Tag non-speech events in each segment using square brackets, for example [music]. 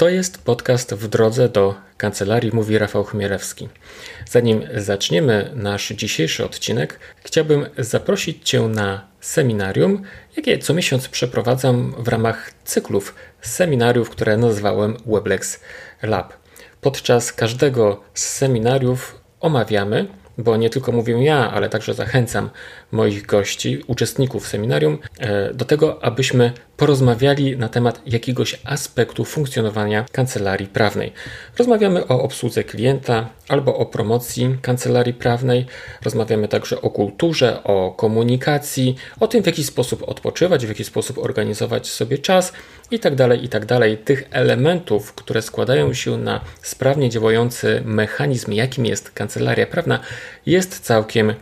To jest podcast w drodze do kancelarii, mówi Rafał Chmielewski. Zanim zaczniemy nasz dzisiejszy odcinek, chciałbym zaprosić Cię na seminarium, jakie co miesiąc przeprowadzam w ramach cyklów seminariów, które nazwałem Weblex Lab. Podczas każdego z seminariów omawiamy bo nie tylko mówię ja, ale także zachęcam moich gości, uczestników seminarium e, do tego, abyśmy porozmawiali na temat jakiegoś aspektu funkcjonowania kancelarii prawnej. Rozmawiamy o obsłudze klienta albo o promocji kancelarii prawnej, rozmawiamy także o kulturze, o komunikacji, o tym, w jaki sposób odpoczywać, w jaki sposób organizować sobie czas i tak dalej, i tak. Tych elementów, które składają się na sprawnie działający mechanizm, jakim jest kancelaria prawna, jest całkiem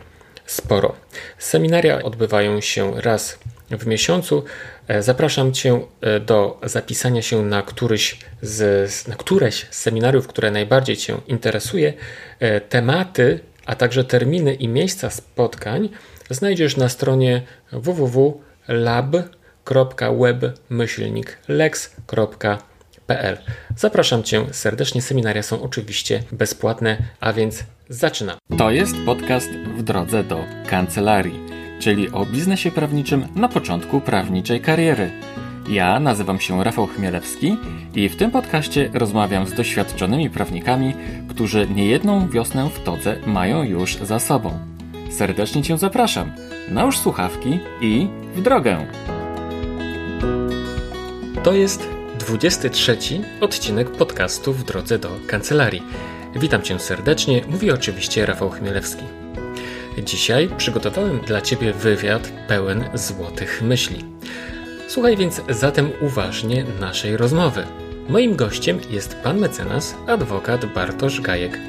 sporo. Seminaria odbywają się raz w miesiącu. E, zapraszam Cię e, do zapisania się na, któryś z, na któreś z seminariów, które najbardziej Cię interesuje. E, tematy, a także terminy i miejsca spotkań znajdziesz na stronie www.lab.web-lex.pl. Zapraszam Cię serdecznie. Seminaria są oczywiście bezpłatne, a więc zaczynam. To jest podcast w drodze do kancelarii czyli o biznesie prawniczym na początku prawniczej kariery. Ja nazywam się Rafał Chmielewski i w tym podcaście rozmawiam z doświadczonymi prawnikami, którzy niejedną wiosnę w todze mają już za sobą. Serdecznie Cię zapraszam. Nałóż słuchawki i w drogę. To jest 23 odcinek podcastu w drodze do kancelarii. Witam Cię serdecznie, mówi oczywiście Rafał Chmielewski. Dzisiaj przygotowałem dla Ciebie wywiad pełen złotych myśli. Słuchaj więc zatem uważnie naszej rozmowy. Moim gościem jest pan mecenas, adwokat Bartosz Gajek,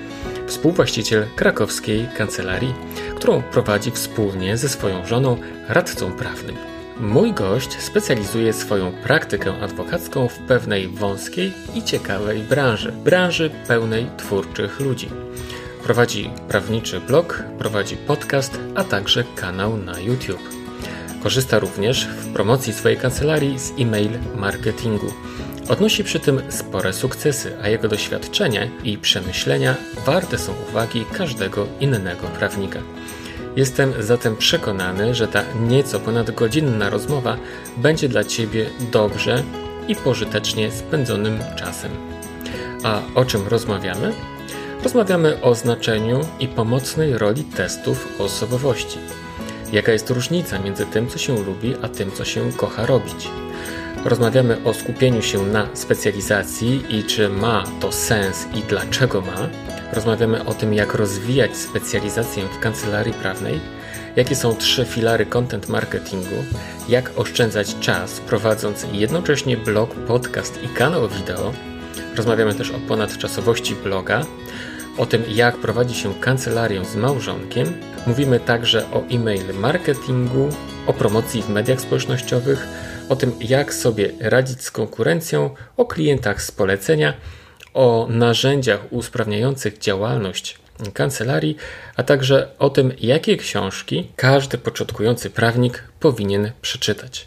współwłaściciel krakowskiej kancelarii, którą prowadzi wspólnie ze swoją żoną, radcą prawnym. Mój gość specjalizuje swoją praktykę adwokacką w pewnej wąskiej i ciekawej branży branży pełnej twórczych ludzi. Prowadzi prawniczy blog, prowadzi podcast, a także kanał na YouTube. Korzysta również w promocji swojej kancelarii z e-mail marketingu. Odnosi przy tym spore sukcesy, a jego doświadczenie i przemyślenia warte są uwagi każdego innego prawnika. Jestem zatem przekonany, że ta nieco ponad godzinna rozmowa będzie dla Ciebie dobrze i pożytecznie spędzonym czasem. A o czym rozmawiamy? Rozmawiamy o znaczeniu i pomocnej roli testów osobowości. Jaka jest różnica między tym, co się lubi, a tym, co się kocha robić? Rozmawiamy o skupieniu się na specjalizacji i czy ma to sens i dlaczego ma. Rozmawiamy o tym, jak rozwijać specjalizację w kancelarii prawnej, jakie są trzy filary content marketingu, jak oszczędzać czas prowadząc jednocześnie blog, podcast i kanał wideo. Rozmawiamy też o ponadczasowości bloga, o tym, jak prowadzi się kancelarię z małżonkiem. Mówimy także o e-mail marketingu, o promocji w mediach społecznościowych, o tym, jak sobie radzić z konkurencją, o klientach z polecenia, o narzędziach usprawniających działalność kancelarii, a także o tym, jakie książki każdy początkujący prawnik powinien przeczytać.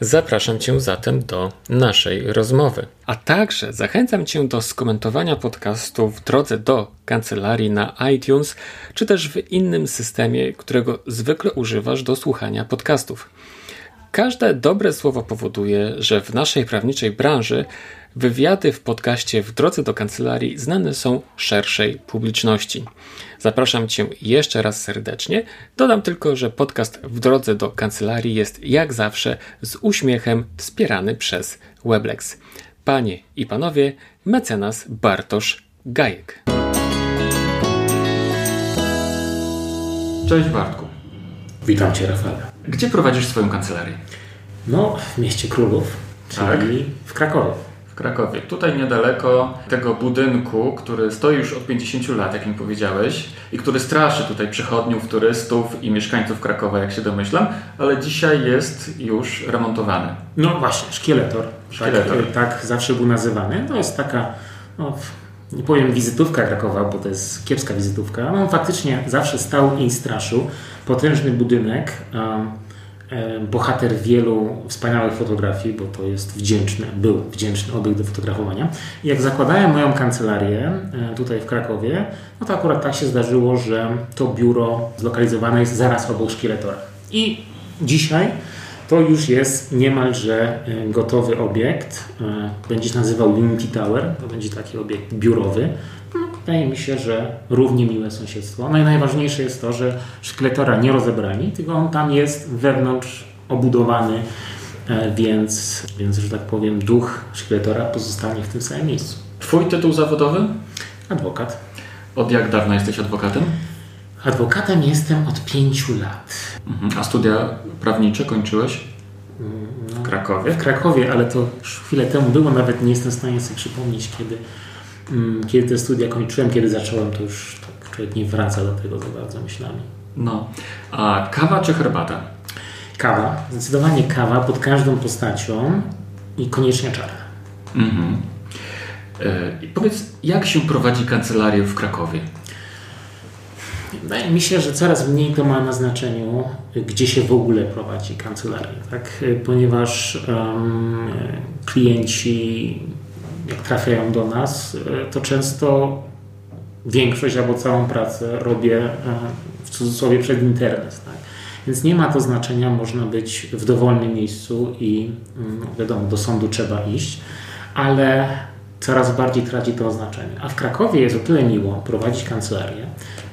Zapraszam Cię zatem do naszej rozmowy. A także zachęcam Cię do skomentowania podcastu w drodze do kancelarii na iTunes, czy też w innym systemie, którego zwykle używasz do słuchania podcastów. Każde dobre słowo powoduje, że w naszej prawniczej branży wywiady w podcaście w drodze do kancelarii znane są szerszej publiczności. Zapraszam Cię jeszcze raz serdecznie. Dodam tylko, że podcast w drodze do kancelarii jest jak zawsze z uśmiechem wspierany przez Weblex. Panie i panowie, mecenas Bartosz Gajek. Cześć Bartku. Witam Cię, Rafale. Gdzie prowadzisz swoją kancelarię? No, w mieście Królów, czyli tak? w Krakowie. Krakowie. Tutaj niedaleko tego budynku, który stoi już od 50 lat, jak mi powiedziałeś, i który straszy tutaj przychodniów, turystów i mieszkańców Krakowa, jak się domyślam, ale dzisiaj jest już remontowany. No właśnie, szkieletor. Szkieletor. Tak, tak zawsze był nazywany. To jest taka, no, nie powiem wizytówka Krakowa, bo to jest kiepska wizytówka, ale on faktycznie zawsze stał i straszył. Potężny budynek. Um, bohater wielu wspaniałych fotografii, bo to jest wdzięczny, był wdzięczny obiekt do fotografowania. I jak zakładałem moją kancelarię e, tutaj w Krakowie, no to akurat tak się zdarzyło, że to biuro zlokalizowane jest zaraz obok szkieletora. I dzisiaj to już jest niemalże e, gotowy obiekt. Będzie się nazywał Unity Tower, to będzie taki obiekt biurowy. No, wydaje mi się, że równie miłe sąsiedztwo. No i najważniejsze jest to, że szkieletora nie rozebrani, tylko on tam jest wewnątrz obudowany, e, więc, więc że tak powiem, duch szkieletora pozostanie w tym samym miejscu. Twój tytuł zawodowy? Adwokat. Od jak dawna jesteś adwokatem? Adwokatem jestem od pięciu lat. Mhm. A studia prawnicze kończyłeś? W Krakowie? W Krakowie, ale to już chwilę temu było, nawet nie jestem w stanie sobie przypomnieć, kiedy, mm, kiedy te studia kończyłem, kiedy zacząłem, to już tak człowiek nie wraca do tego za bardzo myślami. No, a kawa czy herbata? Kawa, zdecydowanie kawa pod każdą postacią i koniecznie czarna. Mhm. E, powiedz, jak się prowadzi kancelarię w Krakowie? Wydaje mi się, że coraz mniej to ma na znaczeniu, gdzie się w ogóle prowadzi kancelarię, tak? ponieważ um, klienci, jak trafiają do nas, to często większość albo całą pracę robię e, w cudzysłowie przed internet. Tak? Więc nie ma to znaczenia, można być w dowolnym miejscu i no wiadomo, do sądu trzeba iść, ale coraz bardziej traci to znaczenie. A w Krakowie jest o tyle miło prowadzić kancelarię,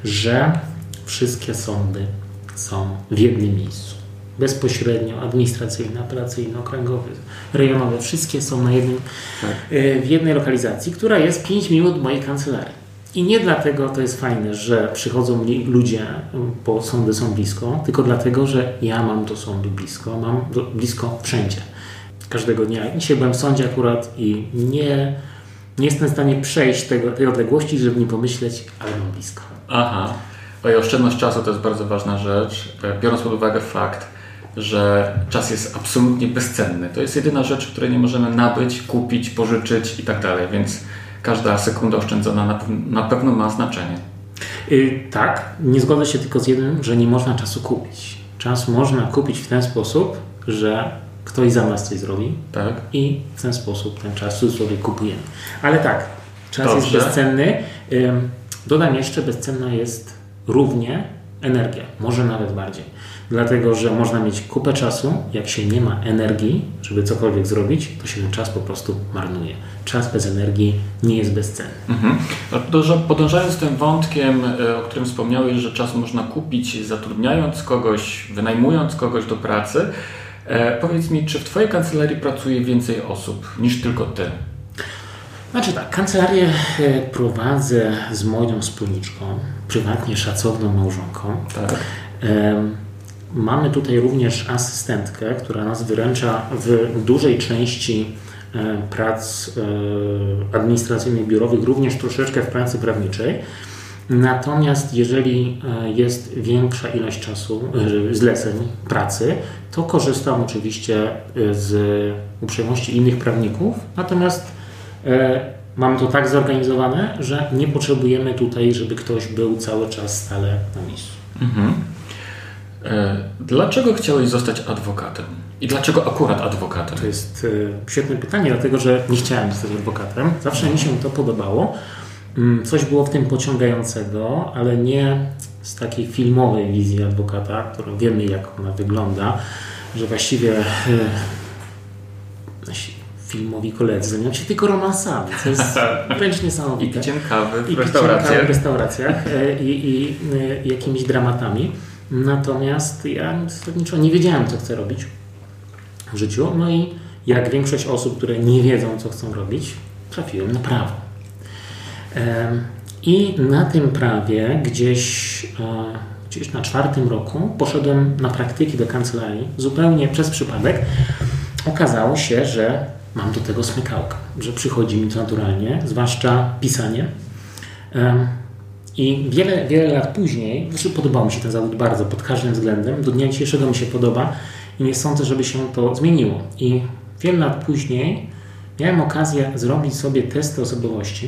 że wszystkie sądy są w jednym miejscu. Bezpośrednio, administracyjne, apelacyjne, okręgowe, rejonowe, wszystkie są na jednym, tak. E, w jednej lokalizacji, która jest 5 minut od mojej kancelarii. I nie dlatego to jest fajne, że przychodzą mi ludzie, bo sądy są blisko, tylko dlatego, że ja mam do sądu blisko, mam do, blisko wszędzie. Każdego dnia. Dzisiaj byłem w sądzie akurat i nie, nie jestem w stanie przejść tego, tej odległości, żeby nie pomyśleć, ale mam blisko. Aha. Oj, oszczędność czasu to jest bardzo ważna rzecz, e, biorąc pod uwagę fakt, że czas jest absolutnie bezcenny. To jest jedyna rzecz, której nie możemy nabyć, kupić, pożyczyć i tak dalej, więc każda sekunda oszczędzona na, pewno ma znaczenie. Yy, tak, nie zgodzę się tylko z jednym, że nie można czasu kupić. Czas można kupić w ten sposób, że ktoś za nas coś zrobi tak. i w ten sposób ten czas sobie kupujemy. Ale tak, czas Dobrze. jest bezcenny. Yy, dodam jeszcze, bezcenna jest równie energia, może nawet bardziej. Dlatego, że można mieć kupę czasu, jak się nie ma energii, żeby cokolwiek zrobić, to się ten czas po prostu marnuje. Czas bez energii nie jest bezcenny. Mhm. Podążając tym wątkiem, e, o którym wspomniałeś, że czas można kupić zatrudniając kogoś, wynajmując kogoś do pracy, e, powiedz mi, czy w Twojej kancelarii pracuje więcej osób niż tylko Ty? Znaczy tak, kancelarię e, prowadzę z moją wspólniczką, prywatnie szacowną małżonką. Tak. Mamy tutaj również asystentkę, która nas wyręcza w dużej części e, prac e, administracyjnych, biurowych, również troszeczkę w pracy prawniczej. Natomiast jeżeli jest większa ilość czasu, zleceń pracy, to korzystam oczywiście z uprzejmości innych prawników. Natomiast E, mamy to tak zorganizowane, że nie potrzebujemy tutaj, żeby ktoś był cały czas stale na miejscu. Mhm. E, dlaczego chciałeś zostać adwokatem? I dlaczego akurat adwokatem? To jest e, świetne pytanie, dlatego że nie chciałem zostać adwokatem. Zawsze mi się to podobało. Mm, coś było w tym pociągającego, ale nie z takiej filmowej wizji adwokata, którą wiemy, jak ona wygląda, że właściwie filmowi koledzy zajmują się tylko romansami, co jest [laughs] wręcz niesamowite. I piciem kawy w I restauracjach. w restauracjach e, i, i, i jakimiś dramatami. Natomiast ja zasadniczo nie wiedziałem, co chcę robić w życiu. No i jak większość osób, które nie wiedzą, co chcą robić, trafiłem na prawo. I na tym prawie gdzieś, e, gdzieś na czwartym roku poszedłem na praktyki do kancelarii, zupełnie przez przypadek. Okazało się, że mam do tego smykałka, że przychodzi mi to naturalnie, zwłaszcza pisanie. I wiele, wiele lat później, znaczy podobał mi się ten zawód bardzo pod każdym względem, do dnia dzisiejszego mi się podoba i nie sądzę, żeby się to zmieniło. I wiele lat później miałem okazję zrobić sobie testy osobowości.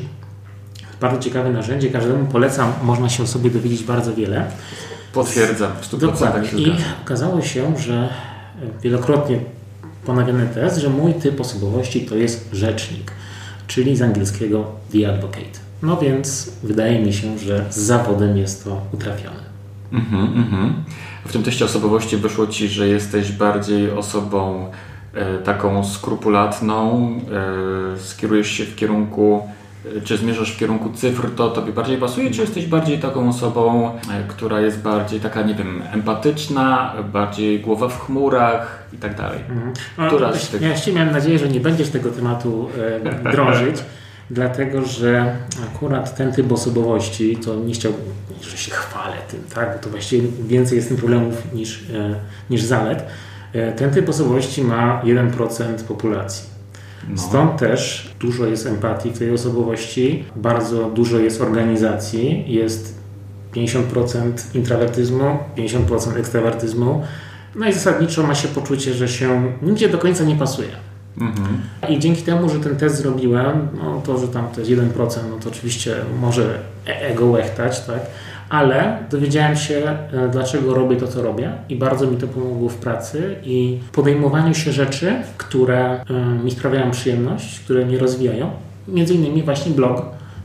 Bardzo ciekawe narzędzie, każdemu polecam, można się o sobie dowiedzieć bardzo wiele. Potwierdzam, w Dokładnie. I okazało się, że wielokrotnie ponawiany test, że mój typ osobowości to jest rzecznik, czyli z angielskiego the advocate. No więc wydaje mi się, że z zawodem jest to utrafione. Mhm, mhm. W tym teście osobowości wyszło Ci, że jesteś bardziej osobą e, taką skrupulatną, e, skierujesz się w kierunku czy zmierzasz w kierunku cyfr, to tobie bardziej pasuje, czy jesteś bardziej taką osobą, e, która jest bardziej taka, nie wiem, empatyczna, bardziej głowa w chmurach i tak dalej? Mhm. No, która z tych... Ja miałem nadzieję, że nie będziesz tego tematu e, drążyć, [laughs] dlatego że akurat ten typ osobowości, to nie chciałbym, że się chwalę tym, tak? bo to właściwie więcej jest tym problemów niż, e, niż zalet. E, ten typ osobowości ma 1% populacji. No. Stąd też dużo jest empatii w tej osobowości, bardzo dużo jest organizacji, jest 50% intrawertyzmu, 50% ekstrawertyzmu. No i zasadniczo ma się poczucie, że się nigdzie do końca nie pasuje. Mhm. I dzięki temu, że ten test zrobiłem, no to, że tam to jest 1%, no to oczywiście może e- ego łechtać, tak? ale dowiedziałem się, e, dlaczego robię to, co robię, i bardzo mi to pomogło w pracy i podejmowaniu się rzeczy, które e, mi sprawiają przyjemność, które mnie rozwijają. Między innymi właśnie blog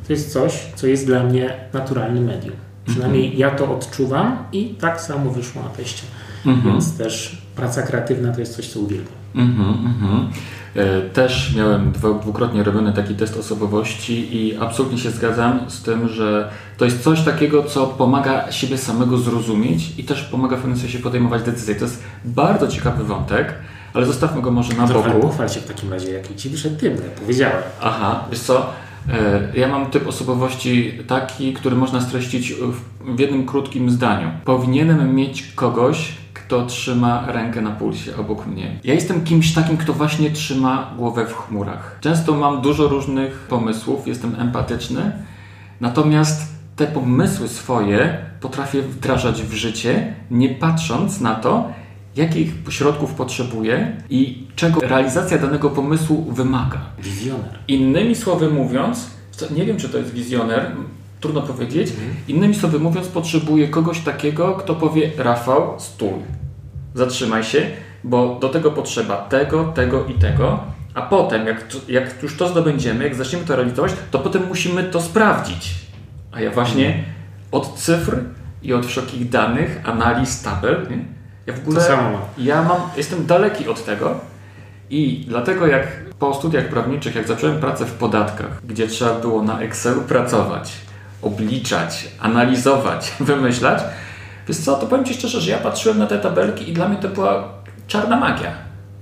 to jest coś, co jest dla mnie naturalnym medium. Przynajmniej mhm. ja to odczuwam i tak samo wyszło na teście. Mhm. Więc też praca kreatywna to jest coś, co uwielbiam. Mhm, mhm. E, też miałem dwukrotnie robiony taki test osobowości i absolutnie się zgadzam z tym, że to jest coś takiego, co pomaga siebie samego zrozumieć i też pomaga w pewnym sensie podejmować decyzje. To jest bardzo ciekawy wątek, ale zostawmy go może na to boku. Pochwal się w takim razie, jaki ci wyszedł tym, jak powiedziałem. Aha, wiesz co, e, ja mam typ osobowości taki, który można streścić w jednym krótkim zdaniu. Powinienem mieć kogoś, kto trzyma rękę na pulsie obok mnie. Ja jestem kimś takim, kto właśnie trzyma głowę w chmurach. Często mam dużo różnych pomysłów, jestem empatyczny, natomiast te pomysły swoje potrafię wdrażać w życie, nie patrząc na to, jakich środków potrzebuję i czego realizacja danego pomysłu wymaga. Wizjoner. Innymi słowy mówiąc, nie wiem, czy to jest wizjoner, trudno powiedzieć. Mhm. Innymi słowy mówiąc, potrzebuję kogoś takiego, kto powie: Rafał, stój, zatrzymaj się, bo do tego potrzeba tego, tego i tego. A potem, jak, jak już to zdobędziemy, jak zaczniemy to realizować, to potem musimy to sprawdzić. A ja właśnie mhm. od cyfr i od wszelkich danych, analiz, tabel, nie? ja w ogóle ja mam, jestem daleki od tego i dlatego jak po studiach prawniczych, jak zacząłem pracę w podatkach, gdzie trzeba było na Excelu pracować, obliczać, analizować, [laughs] wymyślać, wiesz co, to powiem Ci szczerze, że ja patrzyłem na te tabelki i dla mnie to była czarna magia.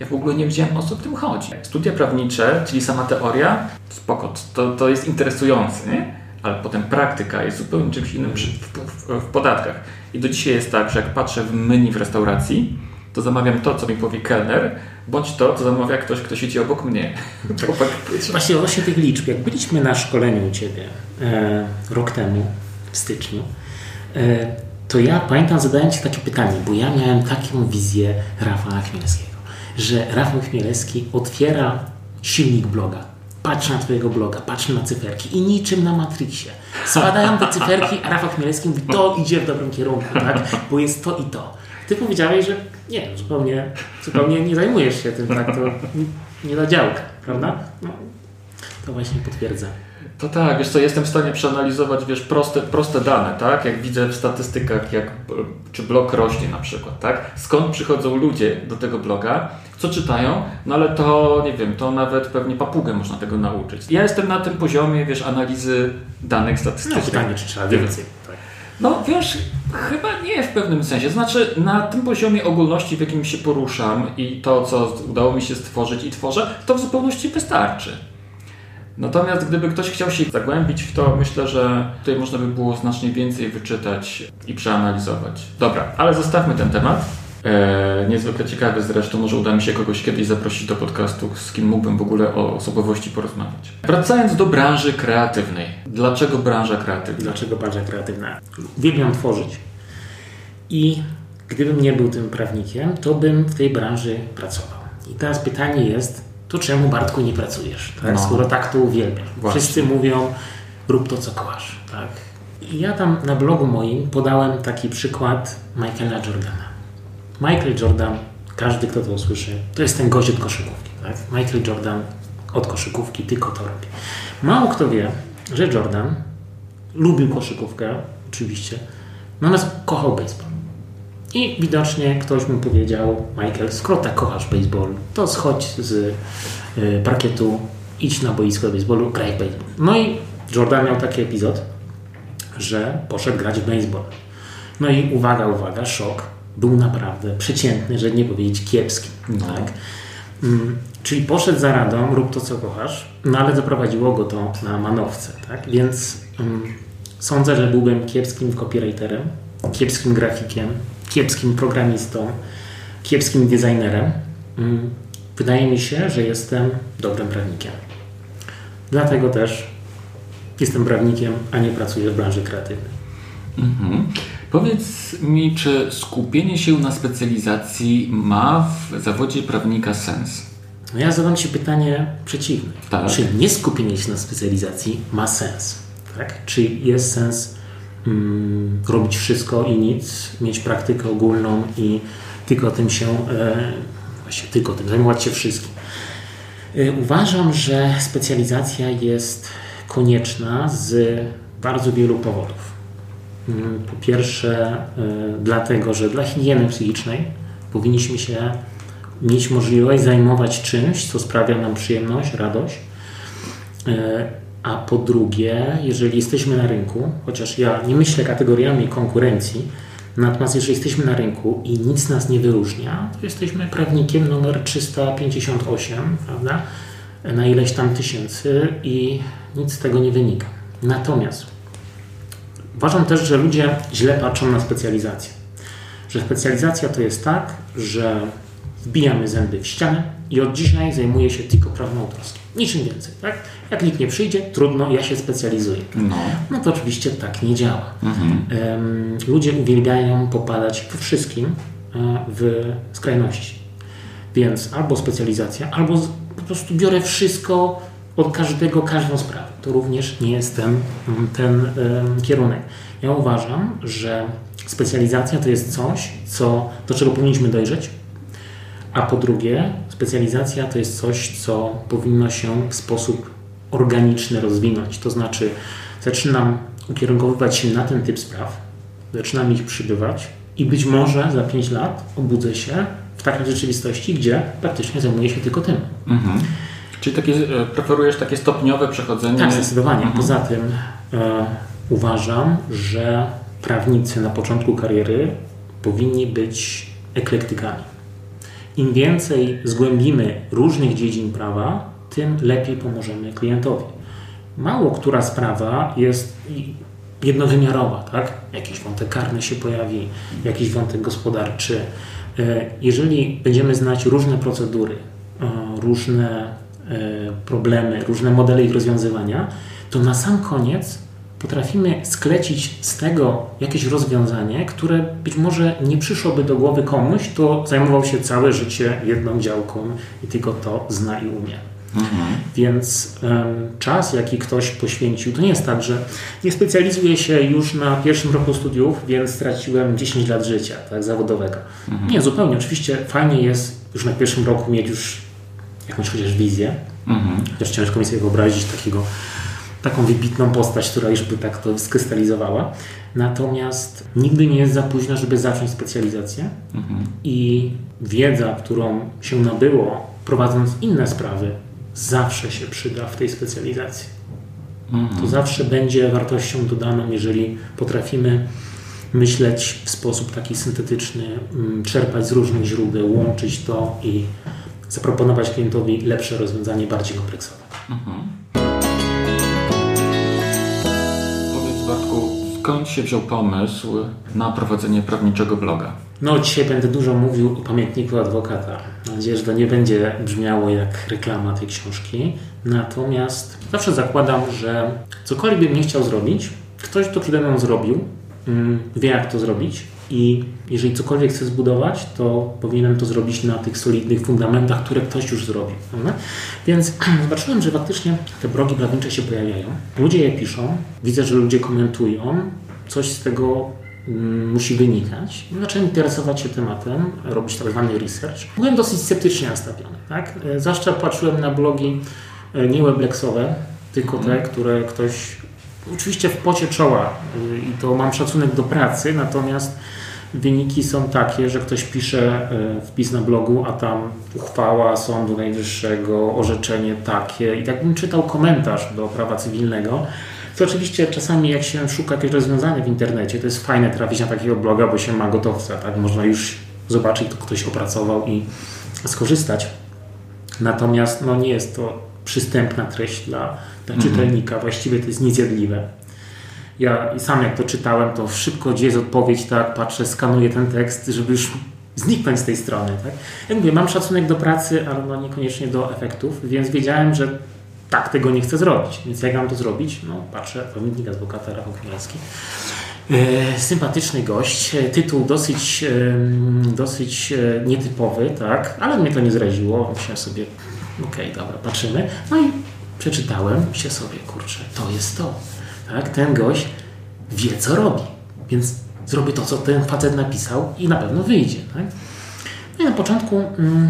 Ja w ogóle nie wiedziałem o co w tym chodzi. Studia prawnicze, czyli sama teoria, spoko, to, to jest interesujące, nie? ale potem praktyka jest zupełnie czymś innym w, w, w, podatkach. I do dzisiaj jest tak, że jak patrzę w menu w restauracji, to zamawiam to, co mi powie kelner, bądź to, co zamawia ktoś, kto siedzi obok mnie. [laughs] Właśnie odnośnie tych liczb, jak byliśmy na szkoleniu u Ciebie e, rok temu, w styczniu, e, to ja pamiętam, zadałem Ci takie pytanie, bo ja miałem taką wizję Rafała Chmielskiego, że Rafał Chmielewski otwiera silnik bloga, patrzy na Twojego bloga, patrzy na cyferki i niczym na Matrixie. Spadają te cyferki, a Rafał Chmielewski mówi, to idzie w dobrym kierunku, tak? bo jest to i to. Ty powiedziałeś, że nie, zupełnie, zupełnie nie zajmujesz się tym, tak? To nie do działka, prawda? No, to właśnie potwierdza. To tak, wiesz co, jestem w stanie przeanalizować, wiesz, proste, proste dane, tak? Jak widzę w statystykach, jak, czy blog rośnie na przykład, tak? Skąd przychodzą ludzie do tego bloga, co czytają, no ale to, nie wiem, to nawet pewnie papugę można tego nauczyć. Ja jestem na tym poziomie, wiesz, analizy danych statystycznych. No pytanie, czy trzeba więcej. Tak. No wiesz, chyba nie w pewnym sensie. Znaczy, na tym poziomie ogólności, w jakim się poruszam i to, co udało mi się stworzyć i tworzę, to w zupełności wystarczy. Natomiast gdyby ktoś chciał się zagłębić w to, myślę, że tutaj można by było znacznie więcej wyczytać i przeanalizować. Dobra, ale zostawmy ten temat. Eee, niezwykle ciekawy zresztą, może uda mi się kogoś kiedyś zaprosić do podcastu, z kim mógłbym w ogóle o osobowości porozmawiać. Wracając do branży kreatywnej. Dlaczego branża kreatywna? Dlaczego branża kreatywna? Uwielbiam tworzyć. I gdybym nie był tym prawnikiem, to bym w tej branży pracował. I teraz pytanie jest, to czemu Bartku nie pracujesz? Tak? No. Skoro tak to uwielbiam. Właśnie. Wszyscy mówią, rób to, co kochasz. Tak? I ja tam na blogu moim podałem taki przykład Michaela Jordana. Michael Jordan każdy, kto to usłyszy, to jest ten gość od koszykówki. Tak? Michael Jordan od koszykówki tylko to robi. Mało kto wie, że Jordan lubił koszykówkę, oczywiście, natomiast kochał baseball. I widocznie ktoś mu powiedział, Michael, skoro tak kochasz baseball, to schodź z y, parkietu, idź na boisko do baseballu, graj w baseball. No i Jordan miał taki epizod, że poszedł grać w baseball. No i uwaga, uwaga, szok. Był naprawdę przeciętny, żeby nie powiedzieć kiepski. No. Tak? Mm, czyli poszedł za radą, rób to, co kochasz, no ale zaprowadziło go to na manowce. Tak? Więc um, sądzę, że byłbym kiepskim copywriterem, kiepskim grafikiem, kiepskim programistą, kiepskim designerem. Um, wydaje mi się, że jestem dobrym prawnikiem. Dlatego też jestem prawnikiem, a nie pracuję w branży kreatywnej. Mhm. Powiedz mi, czy skupienie się na specjalizacji ma w zawodzie prawnika sens? No ja zadam Ci pytanie przeciwne. Tak. Czy nie skupienie się na specjalizacji ma sens? Tak? Czy jest sens mm, robić wszystko i nic, mieć praktykę ogólną i tylko tym się, e, właśnie tylko tym, zajmować się wszystkim? E, uważam, że specjalizacja jest konieczna z bardzo wielu powodów. Mm, po pierwsze, y, dlatego, że dla higieny psychicznej powinniśmy się mieć możliwość zajmować czymś, co sprawia nam przyjemność, radość. Y, a po drugie, jeżeli jesteśmy na rynku, chociaż ja nie myślę kategoriami konkurencji, natomiast jeżeli jesteśmy na rynku i nic nas nie wyróżnia, to jesteśmy prawnikiem numer 358, prawda? Na ileś tam tysięcy i nic z tego nie wynika. Natomiast uważam też, że ludzie źle patrzą na specjalizację. Że specjalizacja to jest tak, że wbijamy zęby w ścianę i od dzisiaj zajmuję się tylko prawem autorskim. Niczym więcej, tak? Jak nikt nie przyjdzie, trudno, ja się specjalizuję. No, no to oczywiście tak nie działa. Mhm. ludzie uwielbiają popadać we wszystkim e, w skrajności. Więc albo specjalizacja, albo po prostu biorę wszystko, od każdego każdą sprawę. To również nie jest ten, ten kierunek. Ja uważam, że specjalizacja to jest coś, co, do czego powinniśmy dojrzeć, a po drugie, specjalizacja to jest coś, co powinno się w sposób organiczny rozwinąć. To znaczy, zaczynam ukierunkowywać się na ten typ spraw, zaczynam ich przybywać i być może za 5 lat obudzę się w takiej rzeczywistości, gdzie praktycznie zajmuję się tylko tym. Mhm. Czyli takie, e, preferujesz takie stopniowe przechodzenie? Tak, zdecydowanie. Mhm. Poza tym e, uważam, że prawnicy na początku kariery powinni być eklektykami. Im więcej zgłębimy różnych dziedzin prawa, tym lepiej pomożemy klientowi. Mało która sprawa jest jednowymiarowa, tak? Jakiś wątek karny się pojawi, jakiś wątek gospodarczy. E, jeżeli będziemy znać różne procedury, e, różne problemy, różne modele ich rozwiązywania, to na sam koniec potrafimy sklecić z tego jakieś rozwiązanie, które być może nie przyszłoby do głowy komuś, kto zajmował się całe życie jedną działką i tylko to zna i umie. Mhm. Więc um, czas, jaki ktoś poświęcił, to nie jest tak, że nie specjalizuję się już na pierwszym roku studiów, więc straciłem 10 lat życia tak, zawodowego. Mhm. Nie, zupełnie. Oczywiście fajnie jest już na pierwszym roku mieć już jakąś chociaż wizję. Mhm. Chociaż ciężko mi sobie wyobrazić takiego, taką wybitną postać, która już by tak to skrystalizowała. Natomiast nigdy nie jest za późno, żeby zacząć specjalizację mhm. i wiedza, którą się nabyło, prowadząc inne sprawy, zawsze się przyda w tej specjalizacji. Mhm. To zawsze będzie wartością dodaną, jeżeli potrafimy myśleć w sposób taki syntetyczny, mm, czerpać z różnych źródeł, łączyć to i zaproponować klientowi lepsze rozwiązanie, bardziej kompleksowe. Mhm. Powiedz Bartku, skąd się wziął pomysł na prowadzenie prawniczego bloga? No, dzisiaj będę dużo mówił o pamiętniku adwokata. Mam nadzieję, że to nie będzie brzmiało jak reklama tej książki. Natomiast zawsze zakładam, że cokolwiek bym nie chciał zrobić, ktoś to przede mną zrobił, mm, wie jak to zrobić i jeżeli cokolwiek chcę zbudować, to powinienem to zrobić na tych solidnych fundamentach, które ktoś już zrobił. Prawda? Więc [clears throat] zobaczyłem, że faktycznie te blogi prawnicze się pojawiają. Ludzie je piszą, widzę, że ludzie komentują, coś z tego mm, musi wynikać. Zacząłem interesować się tematem, robić tak zwany research. Byłem dosyć sceptycznie nastawiony. Tak? E, zwłaszcza patrzyłem na blogi e, nie weblexowe, tylko te, które ktoś oczywiście w pocie czoła y, i to mam szacunek do pracy, natomiast wyniki są takie, że ktoś pisze y, wpis na blogu, a tam uchwała Sądu Najwyższego, orzeczenie takie i tak bym czytał komentarz do prawa cywilnego, to oczywiście czasami jak się szuka jakiegoś rozwiązania w internecie, to jest fajne trafić na takiego bloga, bo się ma gotowca, tak? Można już zobaczyć, to ktoś opracował i skorzystać. Natomiast no, nie jest to przystępna treść dla, dla mhm. czytelnika. Właściwie to jest niezjadliwe. Ja sam jak to czytałem, to szybko gdzie jest odpowiedź, tak, patrzę, skanuję ten tekst, żeby już zniknąć z tej strony. Tak? Jak mówię, mam szacunek do pracy, ale no niekoniecznie do efektów, więc wiedziałem, że tak tego nie chcę zrobić. Więc jak mam to zrobić? No patrzę, pamiętnik adwokata Rafał Chmielski. E, sympatyczny gość, e, tytuł dosyć, e, dosyć e, nietypowy, tak, ale mnie to nie zraziło. Myślałem sobie, okej, okay, dobra, patrzymy. No i przeczytałem się sobie, kurczę, to jest to. Tak? Ten gość wie, co robi, więc zrobię to, co ten facet napisał i na pewno wyjdzie. Tak? No i na początku mm,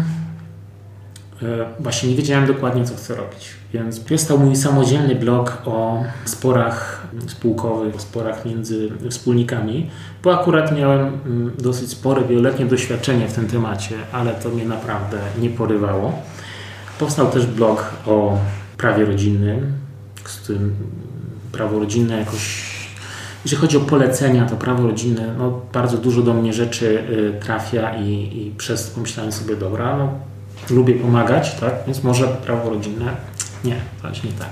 e, właśnie nie wiedziałem dokładnie, co chcę robić. Więc powstał mój samodzielny blog o sporach spółkowych, o sporach między wspólnikami, bo akurat miałem mm, dosyć spore, wieloletnie doświadczenie w tym temacie, ale to mnie naprawdę nie porywało. Powstał też blog o prawie rodzinnym, z tym prawo rodzinne jakoś jeżeli chodzi o polecenia, to prawo rodzinne, no, bardzo dużo do mnie rzeczy y, trafia i, i przez pomyślałem sobie, dobra, no, lubię pomagać, tak, więc może prawo rodzinne, nie, właśnie nie tak.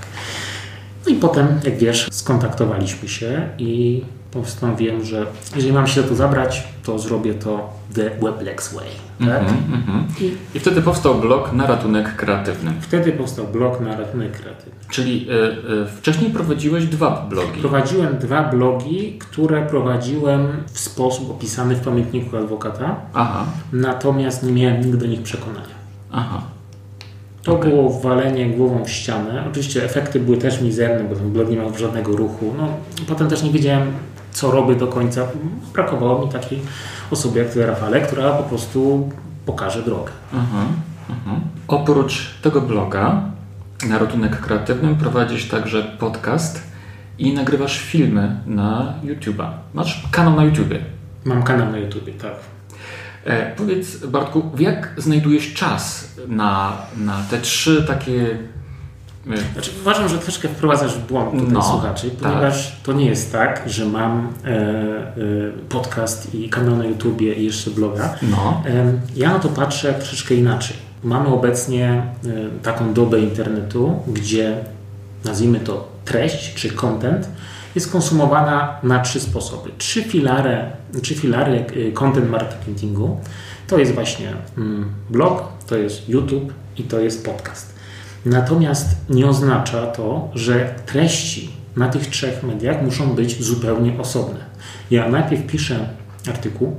No i potem, jak wiesz, skontaktowaliśmy się i postanowiłem, że jeżeli mam się to zabrać, to zrobię to the Weblex way. Tak? Mm -hmm, I, I, wtedy powstał blog na ratunek kreatywny. Wtedy powstał blog na ratunek kreatywny. Czyli y, y, wcześniej prowadziłeś dwa blogi. Prowadziłem dwa blogi, które prowadziłem w sposób opisany w pamiętniku adwokata. Aha. Natomiast nie miałem nigdy do nich przekonania. Aha. To okay. było walenie głową w ścianę. Oczywiście efekty były też mizerne, bo ten blog nie miał żadnego ruchu. No, potem też nie wiedziałem, co robię do końca. Brakowało mi takiej osoby jak ty, Rafale, która po prostu pokaże drogę. Mhm, mhm. Oprócz tego bloga na ratunek kreatywnym prowadzisz także podcast i nagrywasz filmy na YouTube'a. Masz kanał na YouTubie. Mam kanał na YouTubie, tak. E, powiedz Bartku, jak znajdujesz czas na, na te trzy takie znaczy, uważam, że troszkę wprowadzasz w błąd tutaj no, słuchaczy, tak. ponieważ tak. to nie jest tak, że mam e, e, podcast i kanał na YouTubie i jeszcze bloga. No. E, ja na to patrzę troszeczkę inaczej. Mamy obecnie e, taką dobę internetu, gdzie nazwijmy to treść czy content jest konsumowana na trzy sposoby. Trzy filary, trzy filary e, content marketingu to jest właśnie mm, blog, to jest YouTube i to jest podcast. Natomiast nie oznacza to, że treści na tych trzech mediach muszą być zupełnie osobne. Ja najpierw piszę artykuł,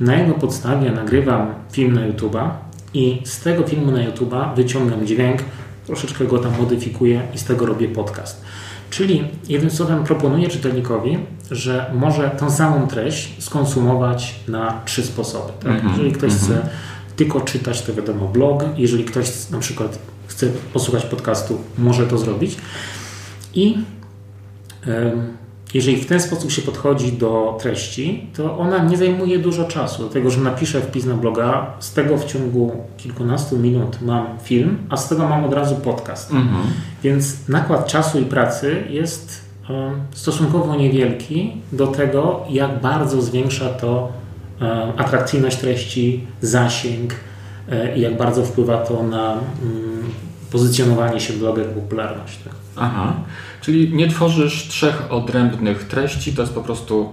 na jego podstawie nagrywam film na YouTube'a i z tego filmu na YouTube'a wyciągam dźwięk, troszeczkę go tam modyfikuję i z tego robię podcast. Czyli jednym słowem proponuję czytelnikowi, że może tą samą treść skonsumować na trzy sposoby. Tak? -hmm, Jeżeli ktoś -hmm. chce tylko czytać, to wiadomo blog. Jeżeli ktoś na przykład chce posłuchać podcastu, może to zrobić. I jeżeli w ten sposób się podchodzi do treści, to ona nie zajmuje dużo czasu, dlatego że napiszę wpis na bloga, z tego w ciągu kilkunastu minut mam film, a z tego mam od razu podcast. Mhm. Więc nakład czasu i pracy jest stosunkowo niewielki do tego, jak bardzo zwiększa to atrakcyjność treści, zasięg e, i jak bardzo wpływa to na mm, pozycjonowanie się bloga jak popularność. Tak? Aha, czyli nie tworzysz trzech odrębnych treści, to jest po prostu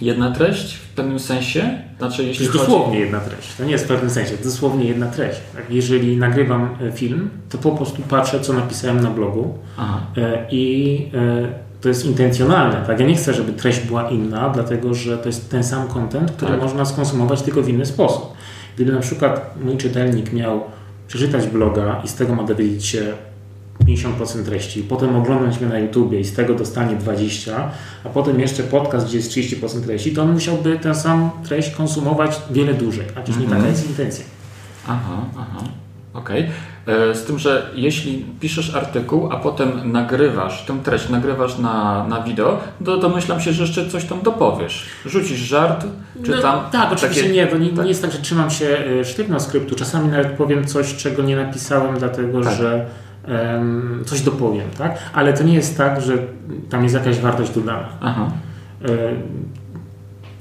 jedna treść w pewnym sensie? Znaczy, jeśli to jest chodzi... dosłownie jedna treść. To nie jest w pewnym sensie, dosłownie jedna treść. Tak? Jeżeli nagrywam e, film, to po prostu patrzę, co napisałem na blogu Aha. E, i e, to jest intencjonalne. Tak? Ja nie chcę, żeby treść była inna, dlatego że to jest ten sam content, który tak. można skonsumować tylko w inny sposób. Gdyby na przykład mój czytelnik miał przeczytać bloga i z tego ma dowiedzieć się 50% treści, potem oglądać mnie na YouTubie i z tego dostanie 20, a potem jeszcze podcast, gdzie jest 30% treści, to on musiałby tę samą treść konsumować wiele dłużej, a przecież nie taka jest intencja. Aha, aha. Okej. Okay. Z tym, że jeśli piszesz artykuł, a potem nagrywasz tę treść, nagrywasz na, na wideo, to domyślam się, że jeszcze coś tam dopowiesz. Rzucisz żart, czy no, tam... Tak, oczywiście takie... nie. To nie, tak. nie jest tak, że trzymam się e, sztywno skryptu. Czasami nawet powiem coś, czego nie napisałem, dlatego tak. że um, coś dopowiem, tak? Ale to nie jest tak, że tam jest jakaś wartość dodana. Aha.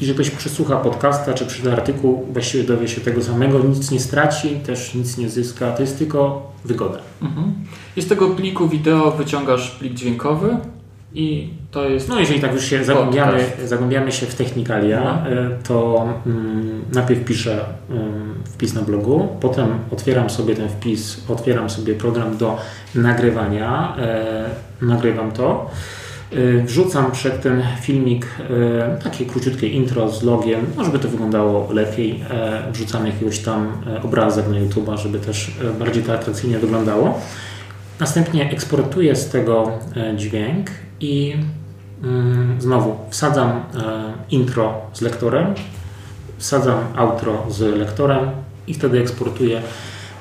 E, jeżeli ktoś przesłucha podcasta czy przeczyta artykuł, właściwie dowie się tego samego, nic nie straci, też nic nie zyska. To jest tylko wygoda. Mhm. I z tego pliku wideo wyciągasz plik dźwiękowy i to jest. No, jeżeli tak już się zagłębiamy, zagłębiamy się w technikalia, no. E, to mm, najpierw piszę mm, wpis na blogu, potem otwieram sobie ten wpis, otwieram sobie program do nagrywania, e, nagrywam to. Y, wrzucam przed ten filmik y, takie króciutkie intro z logiem, no żeby to wyglądało lepiej. E, wrzucam jakiegoś tam obrazek na YouTube, żeby też bardziej to atrakcyjnie wyglądało. Następnie eksportuję z tego dźwięk i mm, znowu wsadzam intro z lektorem, wsadzam outro z lektorem i wtedy eksportuję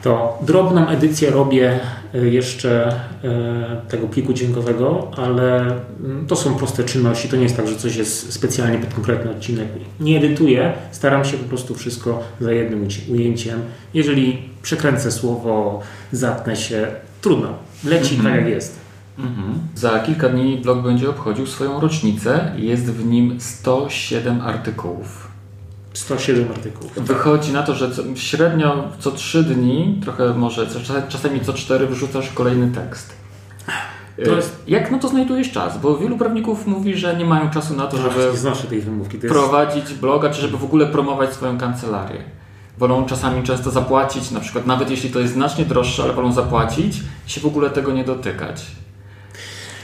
to drobną edycję robię e, jeszcze e, tego pliku dźwiękowego, ale mm, to są proste czynności. To nie jest tak, że coś jest specjalnie pod konkretny odcinek. Nie edytuję, staram się po prostu wszystko za jednym ujęciem. Jeżeli przekręcę słowo, zatnę się, trudno. Leci tak jak jest. Mhm. Za kilka dni blog będzie obchodził swoją rocznicę. Jest w nim 107 artykułów. 107 artykułów. Wychodzi na to, że średnio co 3 dni, trochę może czasami co 4 wyrzucasz kolejny tekst. Jest... Jak no to znajdujesz czas? Bo wielu prawników mówi, że nie mają czasu na to, żeby znoszę tej wymówki. To jest... prowadzić bloga, czy żeby w ogóle promować swoją kancelarię. Wolą czasami często zapłacić, na przykład nawet jeśli to jest znacznie droższe, ale wolą zapłacić i się w ogóle tego nie dotykać.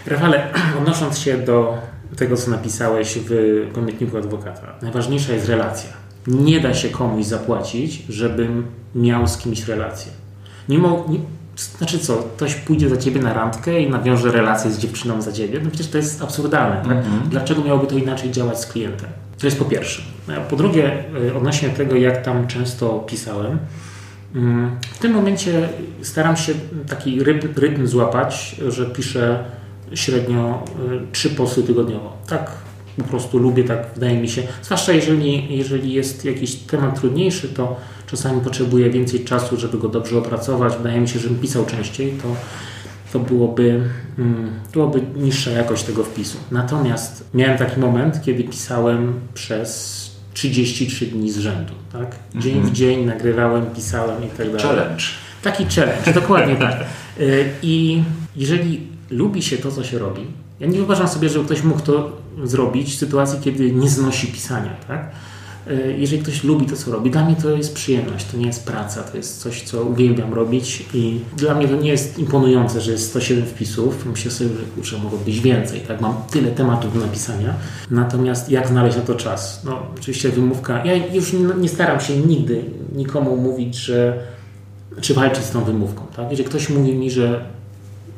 Rafale, odnosząc się do tego, co napisałeś w pamiętniku adwokata. Najważniejsza jest relacja. Nie da się komuś zapłacić, żebym miał z kimś relację. Nie, mo, nie znaczy co, ktoś pójdzie za ciebie na randkę i nawiąże relację z dziewczyną za ciebie? No przecież to jest absurdalne. Tak? Mm -hmm. Dlaczego miałoby to inaczej działać z klientem? To jest po pierwsze. Po drugie, y, odnośnie tego, jak tam często pisałem, mm, w tym momencie staram się taki rytm złapać, że piszę średnio y, trzy posty tygodniowo. Tak po prostu lubię, tak wydaje mi się. Zwłaszcza jeżeli, jeżeli jest jakiś temat trudniejszy, to czasami potrzebuję więcej czasu, żeby go dobrze opracować. Wydaje mi się, że pisał częściej, to, to byłoby, mm, byłoby niższa jakość tego wpisu. Natomiast miałem taki moment, kiedy pisałem przez 33 dni z rzędu. Tak? Dzień mm -hmm. w dzień nagrywałem, pisałem i tak dalej. Challenge. Taki challenge, dokładnie tak. [laughs] Y, I jeżeli lubi się to, co się robi. Ja nie wyobrażam sobie, że ktoś mógł to zrobić w sytuacji, kiedy nie znosi pisania. Tak? E, jeżeli ktoś lubi to, co robi, dla mnie to jest przyjemność, to nie jest praca, to jest coś, co uwielbiam robić i dla mnie to nie jest imponujące, że jest 107 wpisów. Myślę sobie, że kurczę, mogło być więcej, tak? Mam tyle tematów do napisania. Natomiast jak znaleźć na to czas? No, oczywiście wymówka. Ja już nie staram się nigdy nikomu mówić, że czy walczyć z tą wymówką, tak? Jeżeli ktoś mówi mi, że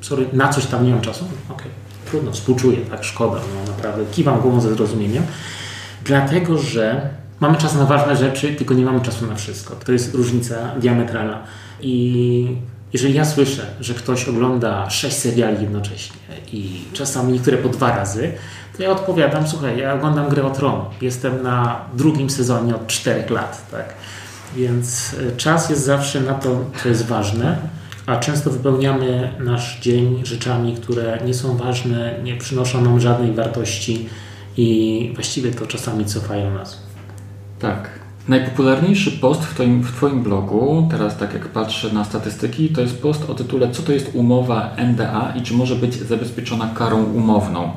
sorry, na coś tam nie mam czasu, okej, okay. trudno, współczuję, tak, szkoda, no naprawdę, kiwam głową ze zrozumieniem, dlatego, że mamy czas na ważne rzeczy, tylko nie mamy czasu na wszystko. To jest różnica diametralna. I jeżeli ja słyszę, że ktoś ogląda sześć seriali jednocześnie i czasami niektóre po dwa razy, to ja odpowiadam, słuchaj, ja oglądam Grę o Tron, jestem na drugim sezonie od czterech lat, tak, więc e, czas jest zawsze na to, co jest ważne, a często wypełniamy nasz dzień rzeczami, które nie są ważne, nie przynoszą nam żadnej wartości i właściwie to czasami cofają nas. Tak. Najpopularniejszy post w twoim, w twoim blogu, teraz tak jak patrzę na statystyki, to jest post o tytule Co to jest umowa NDA i czy może być zabezpieczona karą umowną?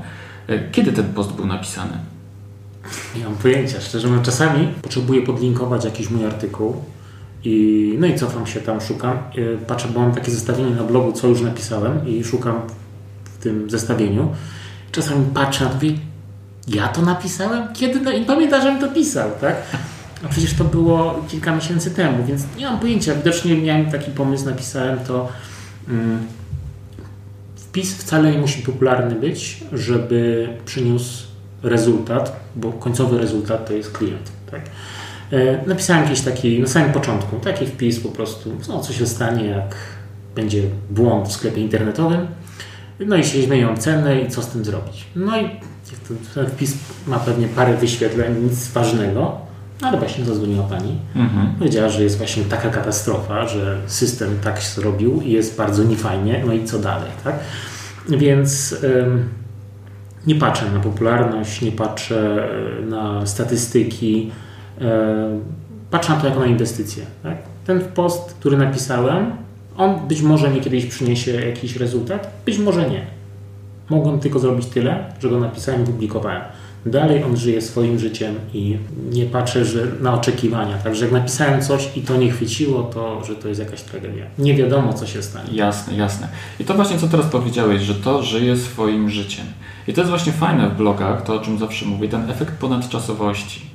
E, kiedy ten post był napisany? Nie mam pojęcia, szczerze mówiąc. Czasami potrzebuję podlinkować jakiś mój artykuł i, no i cofam się tam, szukam. Y, patrzę, bo mam takie zestawienie na blogu, co już napisałem i szukam w tym zestawieniu. Czasami patrzę, a mówię, ja to napisałem? Kiedy? No, I pamiętam, żebym to pisał, tak? A przecież to było kilka miesięcy temu, więc nie mam pojęcia. Widocznie miałem taki pomysł, napisałem to. Um, wpis wcale nie musi popularny być, żeby przyniósł rezultat, bo końcowy rezultat to jest klient. Tak? E, napisałem jakiś taki, na samym początku, taki wpis po prostu, no co się stanie, jak będzie błąd w sklepie internetowym, no i się zmienią ceny i co z tym zrobić. No i ten wpis ma pewnie parę wyświetleń, nic ważnego, no ale właśnie zadzwoniła pani. Mhm. Powiedziała, że jest właśnie taka katastrofa, że system tak się zrobił i jest bardzo niefajnie, no i co dalej, tak? Więc ym, nie patrzę na popularność, nie patrzę e, na statystyki, patrzę na to jako na inwestycję. Tak? Ten post, który napisałem, on być może mi kiedyś przyniesie jakiś rezultat, być może nie. Mogłem tylko zrobić tyle, że go napisałem i publikowałem. Dalej on żyje swoim życiem i nie patrzę że na oczekiwania. Także jak napisałem coś i to nie chwyciło, to że to jest jakaś tragedia. Nie wiadomo, co się stanie. Jasne, jasne. I to właśnie, co teraz powiedziałeś, że to żyje swoim życiem. I to jest właśnie fajne w blogach, to o czym zawsze mówię, ten efekt ponadczasowości.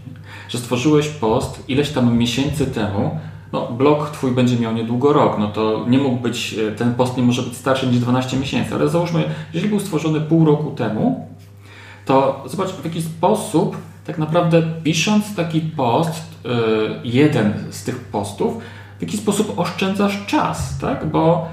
Że stworzyłeś post ileś tam miesięcy temu, no, blog twój będzie miał niedługo rok, no to nie mógł być, e, ten post nie może być starszy niż 12 miesięcy, ale załóżmy, jeżeli był stworzony pół roku temu, to zobacz w jaki sposób tak naprawdę pisząc taki post, yy, jeden z tych postów, w jaki sposób oszczędzasz czas, tak? Bo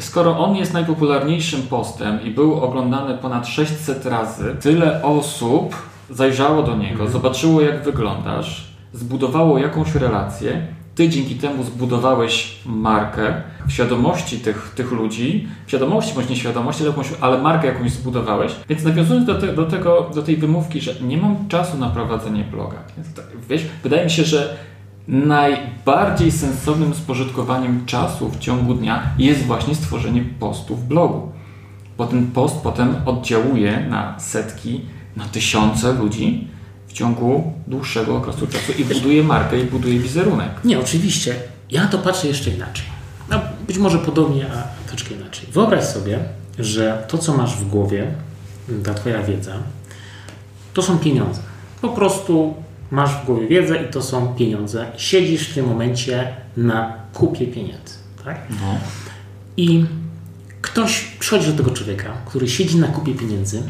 skoro on jest najpopularniejszym postem i był oglądany ponad 600 razy, tyle osób zajrzało do niego, mhm. zobaczyło jak wyglądasz, zbudowało jakąś relację, ty dzięki temu zbudowałeś markę w świadomości tych, tych ludzi, w świadomości bądź nieświadomości, ale, jakąś, ale markę jakąś zbudowałeś. Więc nawiązując do, te, do, tego, do tej wymówki, że nie mam czasu na prowadzenie bloga. Tak, wiesz, wydaje mi się, że najbardziej sensownym spożytkowaniem czasu w ciągu dnia jest właśnie stworzenie postu w blogu. Bo ten post potem oddziałuje na setki, na tysiące ludzi, ciągu dłuższego okresu czasu i buduje markę, i buduje wizerunek. Nie, oczywiście. Ja to patrzę jeszcze inaczej. No, być może podobnie, a troszkę inaczej. Wyobraź sobie, że to, co masz w głowie, ta Twoja wiedza, to są pieniądze. Po prostu masz w głowie wiedzę i to są pieniądze. Siedzisz w tym momencie na kupie pieniędzy. Tak? No. I ktoś przychodzi do tego człowieka, który siedzi na kupie pieniędzy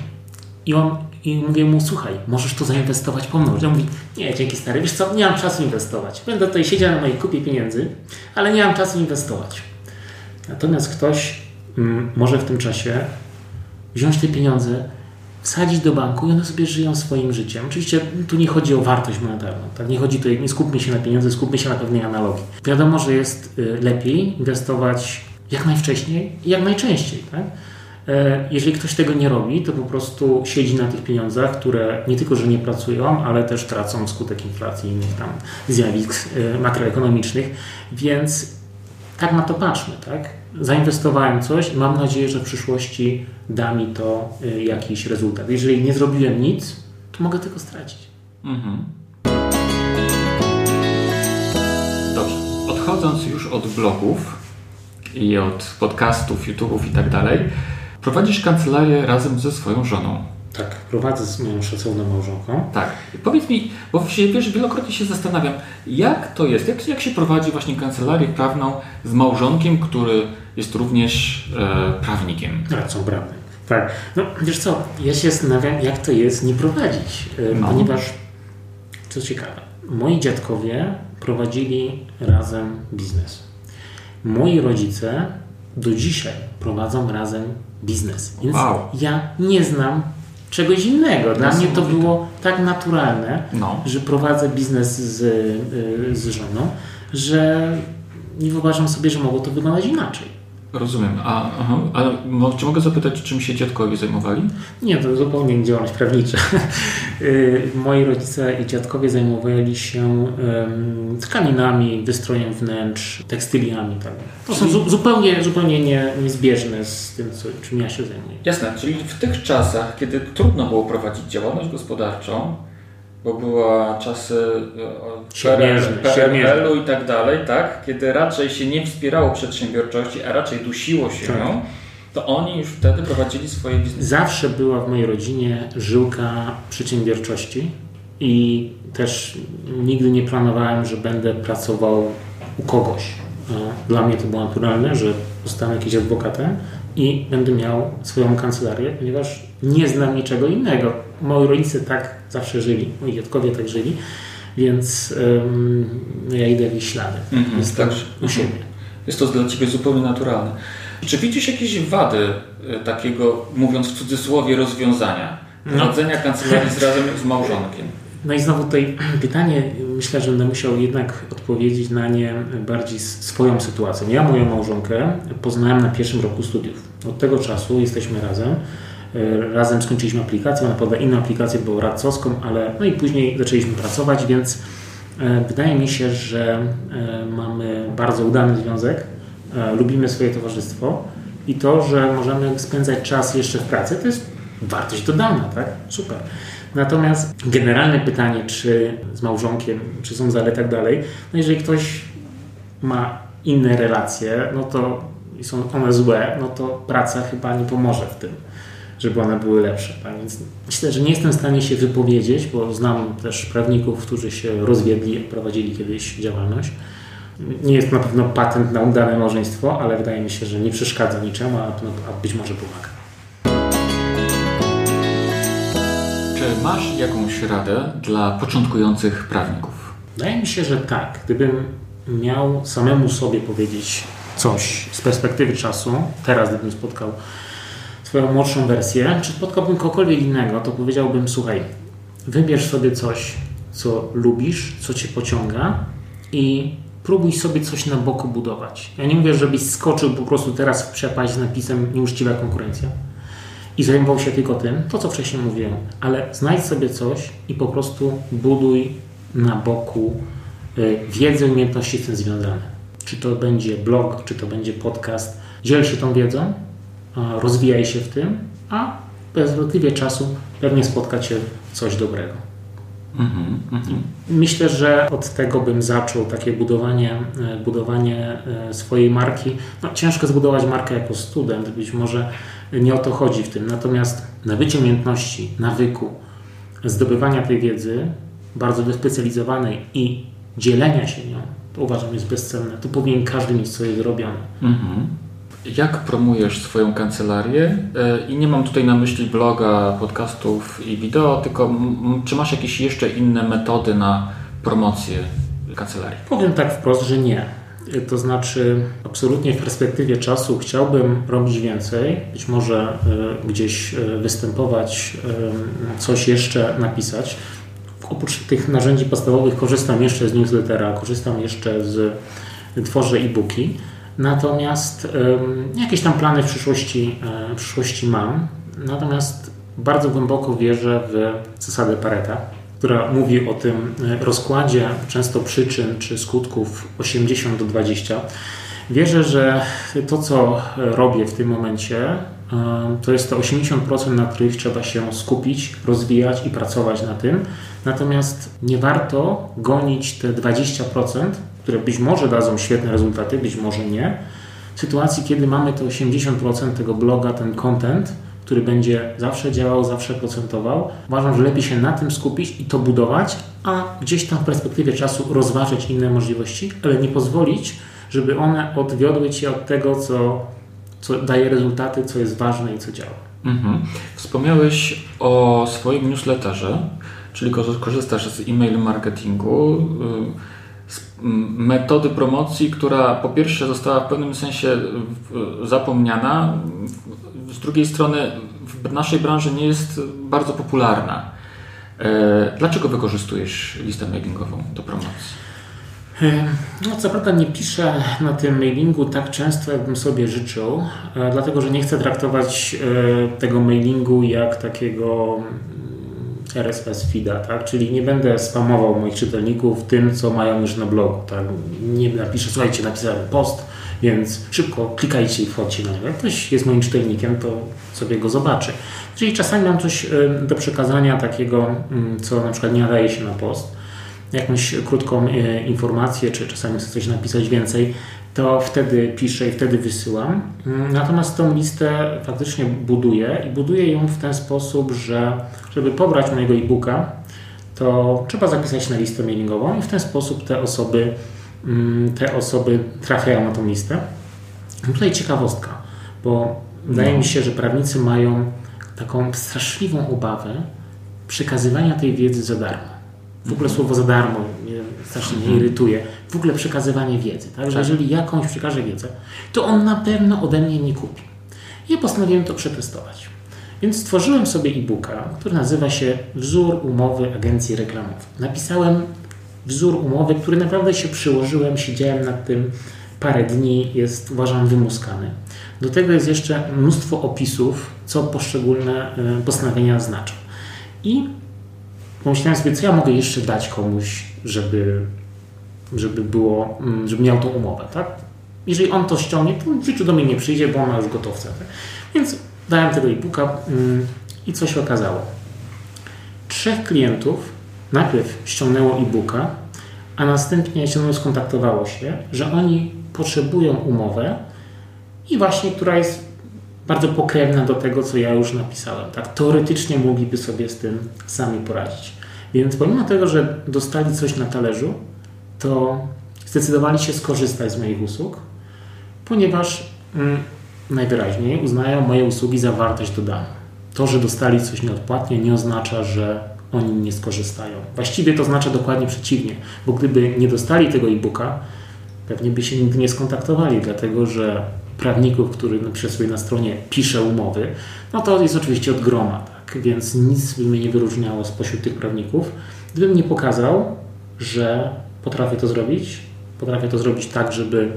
i on i mówię mu, słuchaj, możesz to zainwestować po mną. On mówi, nie, dzięki stary, wiesz co, nie mam czasu inwestować. Będę tutaj siedział na mojej kupie pieniędzy, ale nie mam czasu inwestować. Natomiast ktoś mm, może w tym czasie wziąć te pieniądze, wsadzić do banku i one sobie żyją swoim życiem. Oczywiście tu nie chodzi o wartość monetarną. Tak? Nie chodzi tutaj, nie skupmy się na pieniądze, skupmy się na pewnej analogii. Wiadomo, że jest y, lepiej inwestować jak najwcześniej i jak najczęściej. Tak? E, jeżeli ktoś tego nie robi, to po prostu siedzi na tych pieniądzach, które nie tylko, że nie pracują, ale też tracą wskutek inflacji i innych tam zjawisk e, makroekonomicznych, więc tak na to patrzmy, tak? Zainwestowałem coś i mam nadzieję, że w przyszłości da mi to e, jakiś rezultat. Jeżeli nie zrobiłem nic, to mogę tego stracić. Mhm. Dobrze. Odchodząc już od blogów i od podcastów, YouTube'ów i tak dalej, Prowadzisz kancelarię razem ze swoją żoną. Tak, prowadzę z moją szacowną małżonką. Tak. Powiedz mi, bo się, wiesz, wielokrotnie się zastanawiam, jak to jest, jak, jak się prowadzi właśnie kancelarię prawną z małżonkiem, który jest również e, prawnikiem? Radcą prawnym. Tak. No wiesz co, ja się zastanawiam, jak to jest nie prowadzić, e, no. ponieważ, co ciekawe, moi dziadkowie prowadzili razem biznes. Moi rodzice do dzisiaj prowadzą razem biznes. Więc wow. ja nie znam czegoś innego. Dla mnie to było tak naturalne, no. że prowadzę biznes z, y, z żoną, że nie wyobrażam sobie, że mogło to wyglądać inaczej. Rozumiem. A, aha, a czy mogę zapytać, czym się dziadkowie zajmowali? Nie, to zupełnie działalność prawnicza. [laughs] Y, moi rodzice i dziadkowie zajmowali się tkaninami, wystrojem wnętrz, tekstyliami. Tak. To są zupełnie, zupełnie nie, niezbieżne z tym, co, czym ja się zajmuję. Jasne, czyli w tych czasach, kiedy trudno było prowadzić działalność gospodarczą, bo była czasy e, PRL-u i tak dalej, tak? Kiedy raczej się nie wspierało przedsiębiorczości, a raczej dusiło się tak. ją, to oni już wtedy prowadzili swoje biznesy. Zawsze była w mojej rodzinie żyłka przedsiębiorczości i też nigdy nie planowałem, że będę pracował u kogoś. Dla mnie to było naturalne, że zostanę jakimś adwokatem i będę miał swoją kancelarię, ponieważ nie znam niczego innego. Moi rodzice tak zawsze żyli, moi dziadkowie tak żyli, więc um, ja idę w ich ślady. Mhm, Jestem tak. u siebie. Jest to dla Ciebie zupełnie naturalne. Czy widzisz jakieś wady e, takiego, mówiąc w cudzysłowie, rozwiązania? No. Prowadzenia kancelarii z razem z małżonkiem. No i znowu tutaj [clears throat] pytanie, myślę, że będę musiał jednak odpowiedzieć na nie bardziej swoją sytuacją. Ja moją małżonkę poznałem na pierwszym roku studiów. Od tego czasu jesteśmy razem. E, Razem skończyliśmy aplikację, ona podała inną aplikację, była radcowską, ale no i później zaczęliśmy pracować, więc e, wydaje mi się, że e, mamy bardzo udany związek, lubimy swoje towarzystwo i to, że możemy spędzać czas jeszcze w pracy, to jest wartość dodana, tak? Super. Natomiast generalne pytanie, czy z małżonkiem, czy są zale, tak dalej, no jeżeli ktoś ma inne relacje, no to i są one złe, no to praca chyba nie pomoże w tym, żeby one były lepsze. Tak? Więc myślę, że nie jestem w stanie się wypowiedzieć, bo znam też prawników, którzy się rozwiedli, prowadzili kiedyś działalność. Nie jest na pewno patent na udane małżeństwo, ale wydaje mi się, że nie przeszkadza niczemu, a, a być może pomaga. Czy masz jakąś radę dla początkujących prawników? Wydaje mi się, że tak. Gdybym miał samemu sobie powiedzieć coś z perspektywy czasu, teraz gdybym spotkał swoją młodszą wersję, czy spotkałbym kogokolwiek innego, to powiedziałbym, słuchaj, wybierz sobie coś, co lubisz, co cię pociąga i próbuj sobie coś na boku budować. Ja nie mówię, żebyś skoczył po prostu teraz w przepaść z napisem nieuczciwa konkurencja i zajmował się tylko tym, to co wcześniej mówiłem, ale znajdź sobie coś i po prostu buduj na boku y, wiedzę, umiejętności z tym związane. Czy to będzie blog, czy to będzie podcast. Dziel się tą wiedzą, rozwijaj się w tym, a perspektywie czasu pewnie spotka Cię coś dobrego. Mhm, mhm. Myślę, że od tego bym zaczął takie budowanie, e, budowanie e, swojej marki. No, ciężko zbudować markę jako student, być może nie o to chodzi w tym. Natomiast nabycie umiejętności, nawyku, zdobywania tej wiedzy bardzo wyspecjalizowanej i dzielenia się nią, to uważam jest bezcenne. Tu powinien każdy mieć swoje zrobione. Mhm. Jak promujesz swoją kancelarię? E, I nie mam tutaj na myśli bloga, podcastów i wideo, tylko czy masz jakieś jeszcze inne metody na promocję kancelarii? Powiem tak wprost, że nie. To znaczy, absolutnie w perspektywie czasu chciałbym robić więcej, być może y, gdzieś występować, coś jeszcze napisać. Oprócz tych narzędzi podstawowych korzystam jeszcze z newslettera, korzystam jeszcze z, tworzę e-booki. Natomiast jakieś tam plany w przyszłości, y, w przyszłości mam. Natomiast bardzo głęboko wierzę w zasadę Pareta która mówi o tym e, rozkładzie często przyczyn czy skutków 80 do 20. Wierzę, że to, co robię w tym momencie, e, to jest to 80%, na których trzeba się skupić, rozwijać i pracować na tym. Natomiast nie warto gonić te 20%, które być może dadzą świetne rezultaty, być może nie. W sytuacji, kiedy mamy te 80% tego bloga, ten content, który będzie zawsze działał, zawsze procentował. Uważam, że lepiej się na tym skupić i to budować, a gdzieś tam w perspektywie czasu rozważyć inne możliwości, ale nie pozwolić, żeby one odwiodły Cię od tego, co, co daje rezultaty, co jest ważne i co działa. Mhm. Wspomniałeś o swoim newsletterze, czyli korz- korzystasz z e-mail marketingu, metody promocji, która po pierwsze została w pewnym sensie zapomniana, z drugiej strony w naszej branży nie jest bardzo popularna. E, Dlaczego wykorzystujesz listę mailingową do promocji? No, co prawda nie piszę na tym mailingu tak często, jakbym sobie życzył, e, dlatego że nie chcę traktować e, tego mailingu jak takiego RSS feeda, tak? czyli nie będę spamował moich czytelników tym, co mają już na blogu. Tak? Nie napiszę, słuchajcie, napisałem post, więc szybko klikajcie i wchodźcie na niego. Jak ktoś jest moim czytelnikiem, to sobie go zobaczy. Jeżeli czasami mam coś do przekazania takiego, mm, co na przykład nie nadaje się na post, jakąś krótką e, informację, czy czasami chcę coś napisać więcej, to wtedy piszę i wtedy wysyłam. Mm, Natomiast tą listę faktycznie buduję i buduję ją w ten sposób, że żeby pobrać mojego e-booka, to trzeba zapisać na listę mailingową i w ten sposób te osoby, mm, te osoby trafiają na tą listę. Tutaj ciekawostka, bo Wydaje no. mi się, że prawnicy mają taką straszliwą obawę przekazywania tej wiedzy za darmo. W ogóle słowo za darmo mnie strasznie mnie irytuje. W ogóle przekazywanie wiedzy. Tak? Że tak. jeżeli ja komuś przekażę wiedzę, to on na pewno ode mnie nie kupi. I postanowiłem to przetestować. Więc stworzyłem sobie e-booka, który nazywa się Wzór umowy agencji reklamowej. Napisałem wzór umowy, który naprawdę się przyłożyłem, siedziałem nad tym parę dni, jest uważam wymuskany. Do tego jest jeszcze mnóstwo opisów, co poszczególne e, postanowienia znaczą. I pomyślałem sobie, co ja mogę jeszcze dać komuś, żeby, żeby było, mm, żeby miał tą umowę, tak? Jeżeli on to ściągnie, to w życiu do mnie nie przyjdzie, bo on ma już gotowce. Tak? Więc dałem tego e-booka mm, i co się okazało? Trzech klientów najpierw ściągnęło e-booka, a następnie się skontaktowało się, że oni potrzebują umowę i właśnie, która jest bardzo pokrewna do tego, co ja już napisałem. Tak, teoretycznie mogliby sobie z tym sami poradzić. Więc pomimo tego, że dostali coś na talerzu, to zdecydowali się skorzystać z moich usług, ponieważ mm, najwyraźniej uznają moje usługi za wartość dodaną. To, że dostali coś nieodpłatnie, nie oznacza, że oni nie skorzystają. Właściwie to oznacza dokładnie przeciwnie, bo gdyby nie dostali tego e-booka, pewnie by się nigdy nie skontaktowali, dlatego że prawników, który sobie na stronie pisze umowy, no to jest oczywiście od groma, tak? więc nic by mnie nie wyróżniało spośród tych prawników, gdybym nie pokazał, że potrafię to zrobić, potrafię to zrobić tak, żeby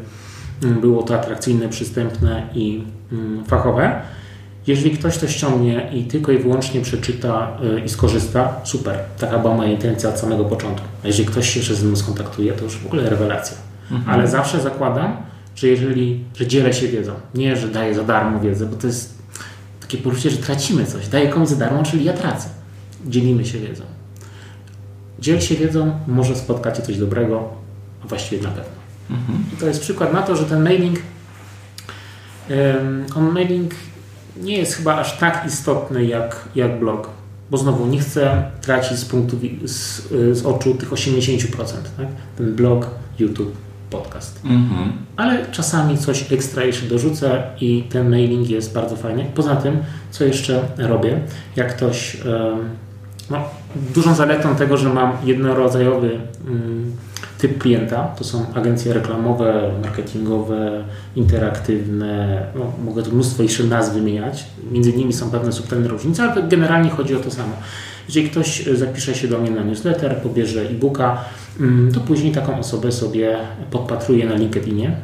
mm, było to atrakcyjne, przystępne i mm, fachowe. Jeżeli ktoś to ściągnie i tylko i wyłącznie przeczyta y, i skorzysta, super. Taka była moja intencja od samego początku. A jeżeli ktoś się jeszcze ze mną skontaktuje, to już w ogóle rewelacja. Mhm. Ale zawsze zakładam, że jeżeli, że dzielę się wiedzą. Nie, że daję za darmo wiedzę, bo to jest takie poczucie, że tracimy coś. Daję komuś za darmo, czyli ja tracę. Dzielimy się wiedzą. Dziel się wiedzą, może spotkacie coś dobrego, a właściwie na pewno. Mhm. I to jest przykład na to, że ten mailing, on mailing nie jest chyba aż tak istotny jak, jak blog. Bo znowu nie chcę tracić z punktu z, z oczu tych 80%. Tak? Ten blog, YouTube, podcast. Mhm. Ale czasami coś ekstra jeszcze dorzucę i ten mailing jest bardzo fajny. Poza tym, co jeszcze robię, jak ktoś. No, dużą zaletą tego, że mam jednorodzajowy mm, typ klienta, to są agencje reklamowe, marketingowe, interaktywne, no, mogę tu mnóstwo jeszcze nazw wymieniać, między nimi są pewne subtelne różnice, ale generalnie chodzi o to samo. Jeżeli ktoś zapisze się do mnie na newsletter, pobierze e-booka, mm, to później taką osobę sobie podpatruję na LinkedInie.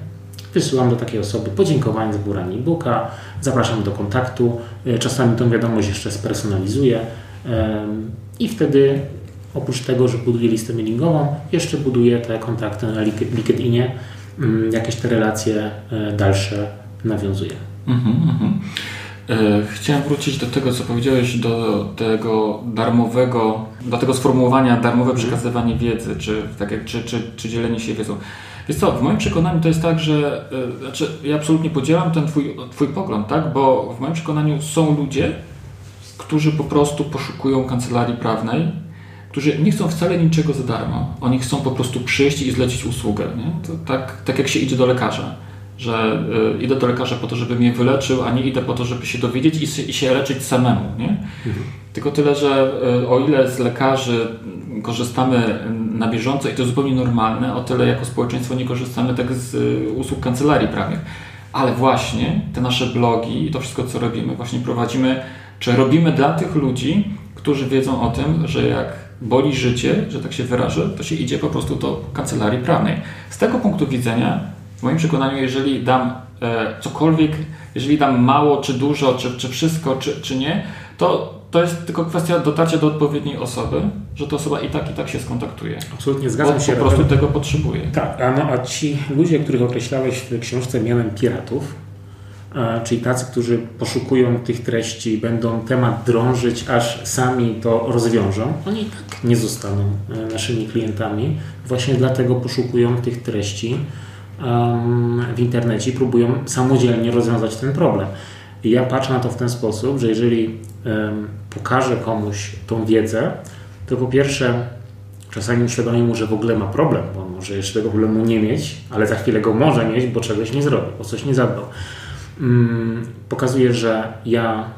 Wysyłam do takiej osoby podziękowanie za pobranie e-booka, zapraszam do kontaktu, e, czasami tą wiadomość jeszcze spersonalizuję i wtedy oprócz tego, że buduję listę mailingową, jeszcze buduję te kontakty na LinkedInie, mm, jakieś te relacje e, dalsze nawiązuję. Mm -hmm. E, chciałem wrócić do tego, co powiedziałeś, do tego darmowego, do tego sformułowania darmowe mhm. przekazywanie wiedzy, czy, tak jak, czy, czy, czy dzielenie się wiedzą. Wiesz co, w moim przekonaniu to jest tak, że e, znaczy, ja absolutnie podzielam ten twój, twój pogląd, tak? bo w moim przekonaniu są ludzie, którzy po prostu poszukują kancelarii prawnej, którzy nie chcą wcale niczego za darmo. Oni chcą po prostu przyjść i zlecić usługę. Nie? To tak, tak jak się idzie do lekarza że y, idę do lekarza po to, żeby mnie wyleczył, a nie idę po to, żeby się dowiedzieć i, się leczyć samemu. Nie? Mhm. Tylko tyle, że y, o ile z lekarzy korzystamy na bieżąco i to zupełnie normalne, o tyle jako społeczeństwo nie korzystamy tak z y, usług kancelarii prawnych. Ale właśnie te nasze blogi i to wszystko, co robimy, właśnie prowadzimy, czy robimy dla tych ludzi, którzy wiedzą o tym, że jak boli życie, że tak się wyrażę, to się idzie po prostu do kancelarii prawnej. Z tego punktu widzenia w moim przekonaniu, jeżeli dam e, cokolwiek, jeżeli dam mało, czy dużo, czy, czy wszystko, czy, czy nie, to to jest tylko kwestia dotarcia do odpowiedniej osoby, że ta osoba i tak, i tak się skontaktuje. Absolutnie zgadzam bo, się. Po prostu tego potrzebuje. Tak, a, no, a ci ludzie, których określałeś w książce mianem piratów, czyli tacy, którzy poszukują tych treści, będą temat drążyć, aż sami to rozwiążą, oni i tak nie zostaną e, naszymi klientami. Właśnie dlatego poszukują tych treści w internecie próbują samodzielnie rozwiązać ten problem. I ja patrzę na to w ten sposób, że jeżeli pokażę komuś tą wiedzę, to po pierwsze czasami uświadomię mu, że w ogóle ma problem, bo on może jeszcze tego problemu nie mieć, ale za chwilę go może mieć, bo czegoś nie zrobił, bo coś nie zadbał. mm, pokazuje, że ja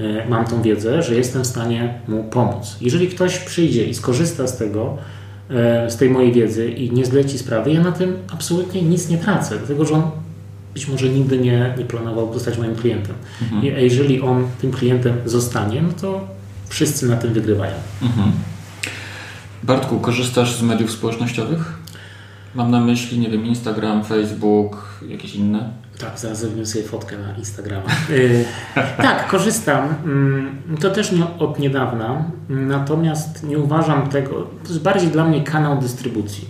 e, mam tą wiedzę, że jestem w stanie mu pomóc. Jeżeli ktoś przyjdzie i skorzysta z tego, z tej mojej wiedzy i nie zleci sprawy, ja na tym absolutnie nic nie tracę, dlatego że on być może nigdy nie, nie planował zostać moim klientem. Mhm. I, jeżeli on tym klientem zostanie, no to wszyscy na tym wygrywają. Mhm. Bartku, korzystasz z mediów społecznościowych? Mam na myśli, nie wiem, Instagram, Facebook, jakieś inne? Tak, zaraz zrobimy sobie fotkę na Instagrama. Yy, tak, korzystam. Yy, to też nie od niedawna, natomiast nie uważam tego. To jest bardziej dla mnie kanał dystrybucji.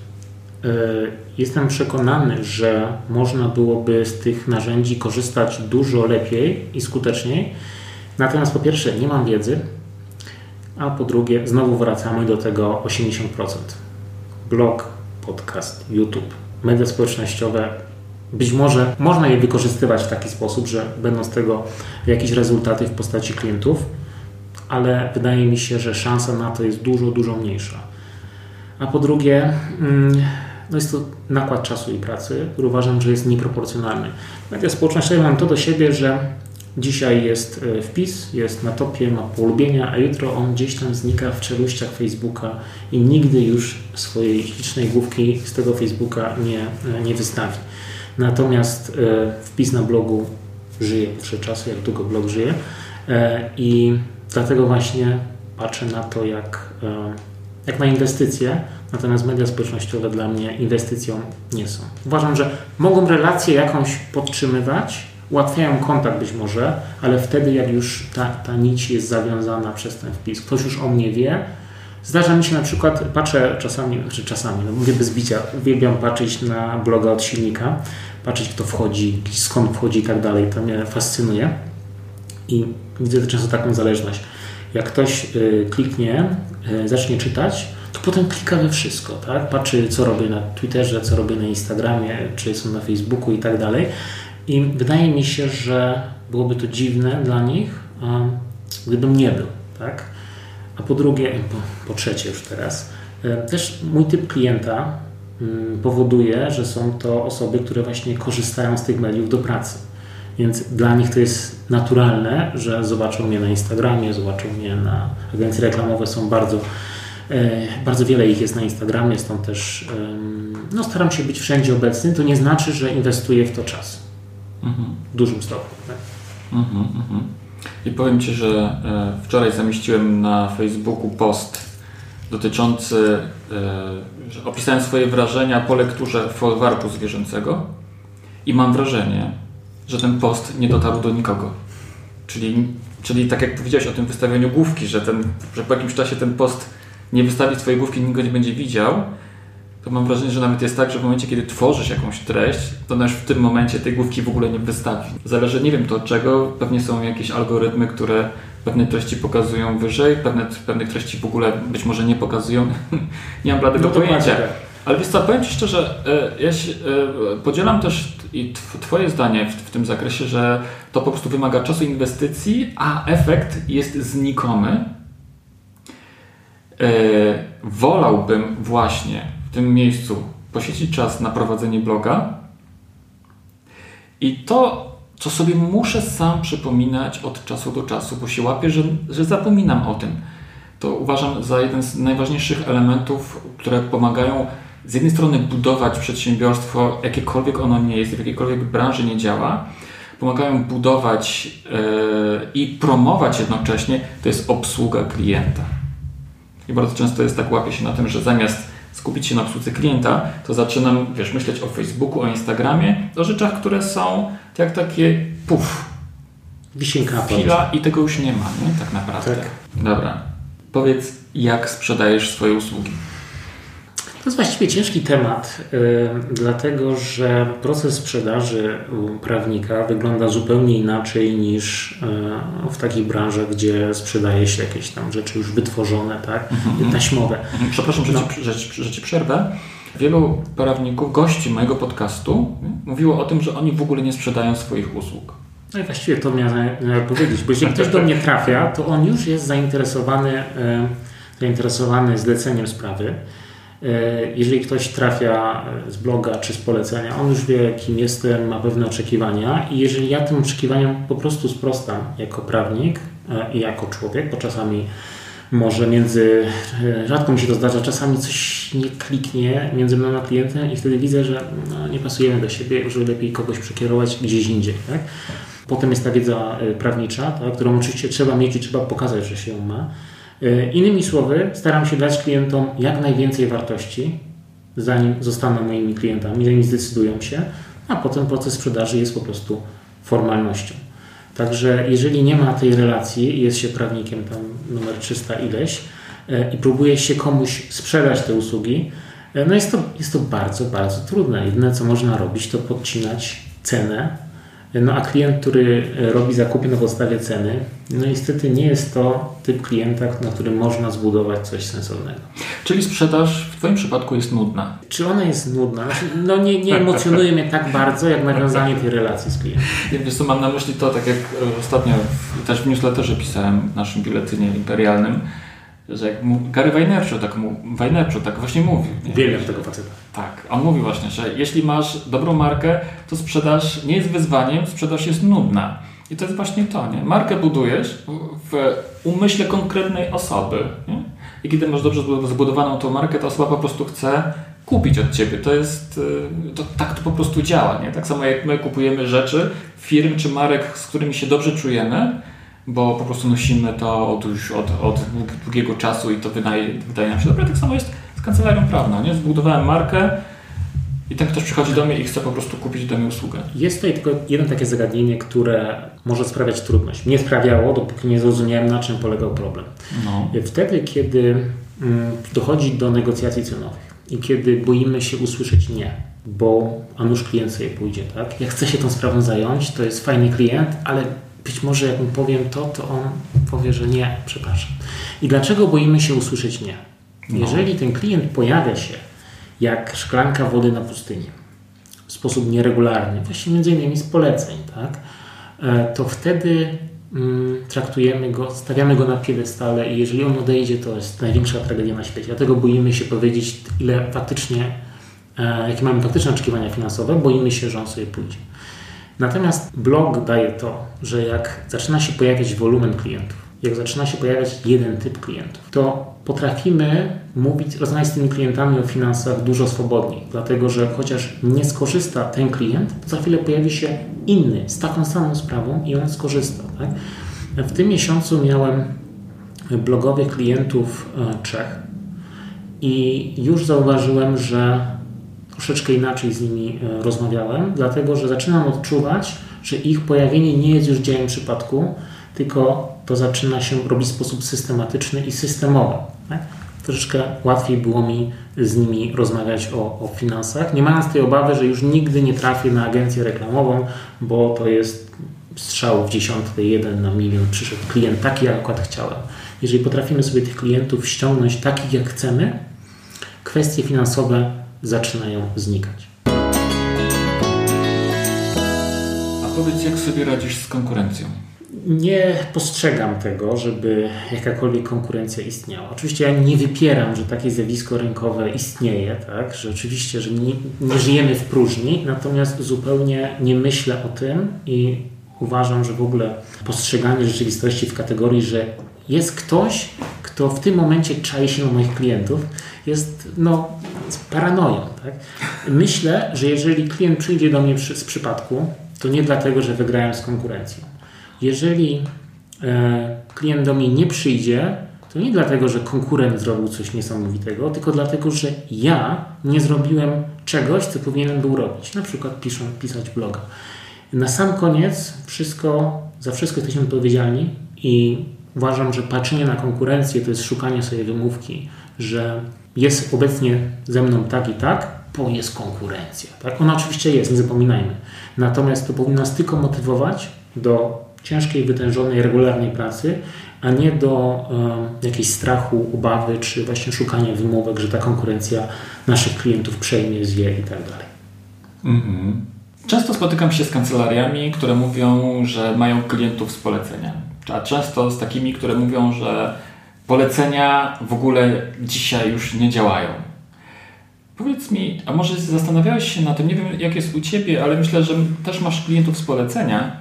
Yy, jestem przekonany, że można byłoby z tych narzędzi korzystać dużo lepiej i skuteczniej. Natomiast po pierwsze, nie mam wiedzy, a po drugie, znowu wracamy do tego 80%. Blog, podcast, YouTube, media społecznościowe. Być może można je wykorzystywać w taki sposób, że będą z tego jakieś rezultaty w postaci klientów, ale wydaje mi się, że szansa na to jest dużo, dużo mniejsza. A po drugie, mm, no jest to nakład czasu i pracy, który uważam, że jest nieproporcjonalny. Media społecznościowe mam to do siebie, że Dzisiaj jest e, wpis, jest na topie, ma polubienia, a jutro on gdzieś tam znika w czeluściach Facebooka i nigdy już swojej licznej główki z tego Facebooka nie, e, nie wystawi. Natomiast e, wpis na blogu żyje przez czasu, jak długo blog żyje i dlatego właśnie patrzę na to jak, jak na inwestycje, natomiast media społecznościowe dla mnie inwestycją nie są. Uważam, że mogą relację jakąś podtrzymywać, ułatwiają kontakt być może, ale wtedy jak już ta, ta nić jest zawiązana przez ten wpis, ktoś już o mnie wie, Zdarza mi się na przykład, patrzę czasami, znaczy czasami, no mówię bez bicia, uwielbiam patrzeć na bloga od silnika, patrzeć kto wchodzi, skąd wchodzi i tak dalej, to mnie fascynuje i widzę często taką zależność. Jak ktoś y, kliknie, y, zacznie czytać, to potem klika we wszystko, tak? Patrzy co robię na Twitterze, co robię na Instagramie, czy są na Facebooku i tak dalej i wydaje mi się, że byłoby to dziwne dla nich, gdybym nie był. Tak? A po drugie, po, po trzecie już teraz, e, też mój typ klienta mm, powoduje, że są to osoby, które właśnie korzystają z tych mediów do pracy. Więc dla nich to jest naturalne, że zobaczą mnie na Instagramie, zobaczą mnie na agencje reklamowe, są bardzo, e, bardzo wiele ich jest na Instagramie, stąd też no, staram się być wszędzie obecny. To nie znaczy, że inwestuję w to czas mhm. w dużym stopniu. Tak? Mhm, mhm. I powiem Ci, że e, wczoraj zamieściłem na Facebooku post dotyczący, e, że opisałem swoje wrażenia po lekturze folwarku zwierzęcego i mam wrażenie, że ten post nie dotarł do nikogo. Czyli, czyli tak jak powiedziałeś o tym wystawieniu główki, że, ten, że po jakimś czasie ten post nie wystawi swojej główki, nikt go nie będzie widział, to mam wrażenie, że nawet jest tak, że w momencie, kiedy tworzysz jakąś treść, to też w tym momencie tej główki w ogóle nie wystawi. Zależy, nie wiem to od czego, pewnie są jakieś algorytmy, które pewne treści pokazują wyżej, pewne, pewnych treści w ogóle być może nie pokazują. [laughs] nie mam bladego no pojęcia. Tak. Ale wiesz co, powiem Ci szczerze, e, ja się, e, podzielam też i Twoje zdanie w, w, tym zakresie, że to po prostu wymaga czasu inwestycji, a efekt jest znikomy. E, wolałbym właśnie tym miejscu poświęcić czas na prowadzenie bloga i to, co sobie muszę sam przypominać od czasu do czasu, bo się łapię, że, że zapominam o tym. To uważam za jeden z najważniejszych elementów, które pomagają z jednej strony budować przedsiębiorstwo, jakiekolwiek ono nie jest, w jakiejkolwiek branży nie działa, pomagają budować yy, i promować jednocześnie, to jest obsługa klienta. I bardzo często jest tak, łapię się na tym, że zamiast skupić się na obsłudze klienta, to zaczynam, wiesz, myśleć o Facebooku, o Instagramie, o rzeczach, które są jak takie puf. Wisienka. Chwila i tego już nie ma, nie? Tak naprawdę. Tak. Dobra. Powiedz, jak sprzedajesz swoje usługi? To jest właściwie ciężki temat, yy, dlatego że proces sprzedaży prawnika wygląda zupełnie inaczej niż yy, w takich branżach, gdzie sprzedaje się jakieś tam rzeczy już wytworzone, tak, mm-hmm. taśmowe. Mhm. Przepraszam, że, no. ci, że, że ci przerwę. Wielu prawników, gości mojego podcastu mówiło o tym, że oni w ogóle nie sprzedają swoich usług. No i właściwie to miałem powiedzieć, bo jeśli ktoś do mnie trafia, to on już jest zainteresowany, yy, zainteresowany zleceniem sprawy jeżeli ktoś trafia z bloga czy z polecenia, on już wie, kim jestem, ma pewne oczekiwania i jeżeli ja tym oczekiwaniom po prostu sprostam jako prawnik i jako człowiek, bo czasami może między, rzadko mi się to zdarza, czasami coś nie kliknie między mną a klientem i wtedy widzę, że no, nie pasujemy do siebie, że lepiej kogoś przekierować gdzieś indziej. Tak? Potem jest ta wiedza e, prawnicza, tak, którą oczywiście trzeba mieć i trzeba pokazać, że się ją ma. E, innymi słowy, staram się dać klientom jak najwięcej wartości, zanim zostaną moimi klientami, zanim zdecydują się, a potem proces sprzedaży jest po prostu formalnością. Także jeżeli nie ma tej relacji, jest się prawnikiem tam numer 300 ileś e, i próbuje się komuś sprzedać te usługi, no jest to, jest to bardzo, bardzo trudne. Jedyne, co można robić, to podcinać cenę no a klient, który e, robi zakupy na podstawie ceny, no niestety nie jest to typ klienta, na którym można zbudować coś sensownego. Czyli sprzedaż w Twoim przypadku jest nudna? Czy ona jest nudna? Znaczy, no nie, nie emocjonuje mnie tak bardzo, jak nawiązanie tej relacji z klientem. Wiesz co, mam na myśli to, tak jak ostatnio też w newsletterze pisałem w naszym biuletynie imperialnym, że jak mu, Gary Vaynerchuk tak, mu, Vaynerchuk tak właśnie mówi. Uwielbiam tego faceta. Tak, on mówi właśnie, że jeśli masz dobrą markę, to sprzedaż nie jest wyzwaniem, sprzedaż jest nudna. I to jest właśnie to, nie? Markę budujesz w umyśle konkretnej osoby. Nie? I kiedy masz dobrze zbudowaną tą markę, ta osoba po prostu chce kupić od Ciebie. To jest, y, to, tak to po prostu działa, nie? Tak samo jak my kupujemy rzeczy, firm czy marek, z którymi się dobrze czujemy, bo po prostu nosimy to od, już od, od długiego czasu i to wydaje, wydaje nam się dobre. Tak samo jest z kancelarią prawną. Nie? Zbudowałem markę i ten ktoś przychodzi do mnie i chce po prostu kupić do mnie usługę. Jest tutaj tylko jedno takie zagadnienie, które może sprawiać trudność. Mnie sprawiało, dopóki nie zrozumiałem, na czym polegał problem. No. Wtedy, kiedy mm, dochodzi do negocjacji cenowych i kiedy boimy się usłyszeć nie, bo a nuż klient sobie pójdzie, tak? Ja chcę się tą sprawą zająć, to jest fajny klient, ale być może jak mu powiem to, to on powie, że nie, przepraszam. I dlaczego boimy się usłyszeć nie? No. Jeżeli ten klient pojawia się jak szklanka wody na pustyni w sposób nieregularny, właśnie między innymi z poleceń, tak, e, to wtedy mm, traktujemy go, stawiamy go na piedestale i jeżeli on odejdzie, to jest największa tragedia na świecie. Dlatego boimy się powiedzieć, ile faktycznie, e, jakie mamy faktyczne oczekiwania finansowe, boimy się, że on sobie pójdzie. Natomiast blog daje to, że jak zaczyna się pojawiać wolumen klientów, jak zaczyna się pojawiać jeden typ klientów, to potrafimy mówić, rozmawiać z tymi klientami o finansach dużo swobodniej, dlatego że chociaż nie skorzysta ten klient, to za chwilę pojawi się inny z taką samą sprawą i on skorzysta. Tak? W tym miesiącu miałem blogowych klientów e, Czech i już zauważyłem, że troszeczkę inaczej z nimi e, rozmawiałem, dlatego że zaczynam odczuwać, że ich pojawienie nie jest już dziełem przypadku, tylko to zaczyna się robić w sposób systematyczny i systemowy. Tak? Troszeczkę łatwiej było mi z nimi rozmawiać o, o finansach, nie mając tej obawy, że już nigdy nie trafię na agencję reklamową, bo to jest strzał w dziesiątkę, jeden na milion, przyszedł klient taki, jak akurat chciałem. Jeżeli potrafimy sobie tych klientów ściągnąć takich, jak chcemy, kwestie finansowe zaczynają znikać. A powiedz, jak sobie radzisz z konkurencją? Nie postrzegam tego, żeby jakakolwiek konkurencja istniała. Oczywiście ja nie wypieram, że takie zjawisko rynkowe istnieje, tak? że oczywiście, że nie, nie żyjemy w próżni, natomiast zupełnie nie myślę o tym i uważam, że w ogóle postrzeganie rzeczywistości w kategorii, że jest ktoś, kto w tym momencie czai się na moich klientów, jest no, paranoją. Tak? Myślę, że jeżeli klient przyjdzie do mnie przy, z przypadku, to nie dlatego, że wygrałem z konkurencją. Jeżeli e, klient do mnie nie przyjdzie, to nie dlatego, że konkurent zrobił coś niesamowitego, tylko dlatego, że ja nie zrobiłem czegoś, co powinienem był robić. Na przykład piszę, pisać bloga. Na sam koniec wszystko, za wszystko jesteśmy odpowiedzialni i uważam, że patrzenie na konkurencję to jest szukanie sobie wymówki, że jest obecnie ze mną tak i tak, bo jest konkurencja. Tak? Ona oczywiście jest, nie zapominajmy. Natomiast to powinno nas tylko motywować do ciężkiej, wytężonej, regularnej pracy, a nie do jakiejś strachu, obawy, czy właśnie szukania wymówek, że ta konkurencja naszych klientów przejmie, zje i tak dalej. Mhm. Często spotykam się z kancelariami, które mówią, że mają klientów z polecenia. A często z takimi, które mówią, że polecenia w ogóle dzisiaj już nie działają. Powiedz mi, a może zastanawiałeś się na tym, nie wiem jak jest u Ciebie, ale myślę, że też masz klientów z polecenia.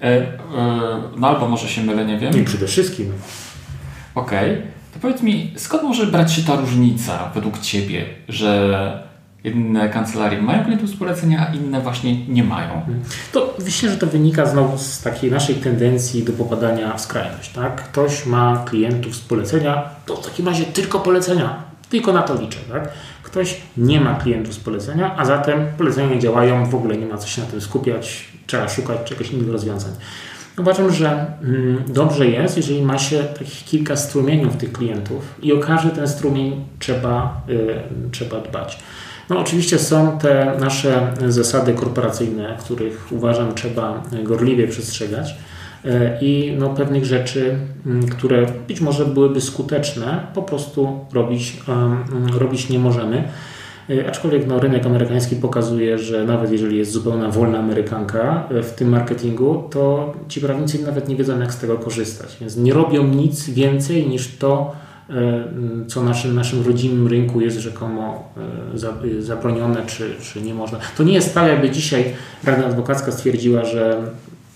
E, e, no albo może się mylę, nie wiem. I przede wszystkim. Okej. Okay. To powiedz mi, skąd może brać się ta różnica według Ciebie, że Inne kancelarie mają klientów z polecenia, a inne właśnie nie mają. To myślę, że to wynika znowu z takiej naszej tendencji do popadania w skrajność. Tak? Ktoś ma klientów z polecenia, to w takim razie tylko polecenia, tylko na to liczę. Tak? Ktoś nie ma klientów z polecenia, a zatem polecenia nie działają, w ogóle nie ma co się na tym skupiać, trzeba szukać czegoś innego rozwiązań. Uważam, że mm, dobrze jest, jeżeli ma się takich kilka strumieniów tych klientów i o każdy ten strumień trzeba, y, trzeba dbać. No oczywiście są te nasze zasady korporacyjne, których uważam trzeba gorliwie przestrzegać e, i no, pewnych rzeczy, mm, które być może byłyby skuteczne, po prostu robić, robić nie możemy. E, aczkolwiek no, rynek amerykański pokazuje, że nawet jeżeli jest zupełna wolna amerykanka e, w tym marketingu, to ci prawnicy nawet nie wiedzą, jak z tego korzystać. Więc nie robią nic więcej niż to, co naszym, naszym rodzimym rynku jest rzekomo e, zabronione, czy, czy nie można. To nie jest tak, jakby dzisiaj Rada Adwokacka stwierdziła, że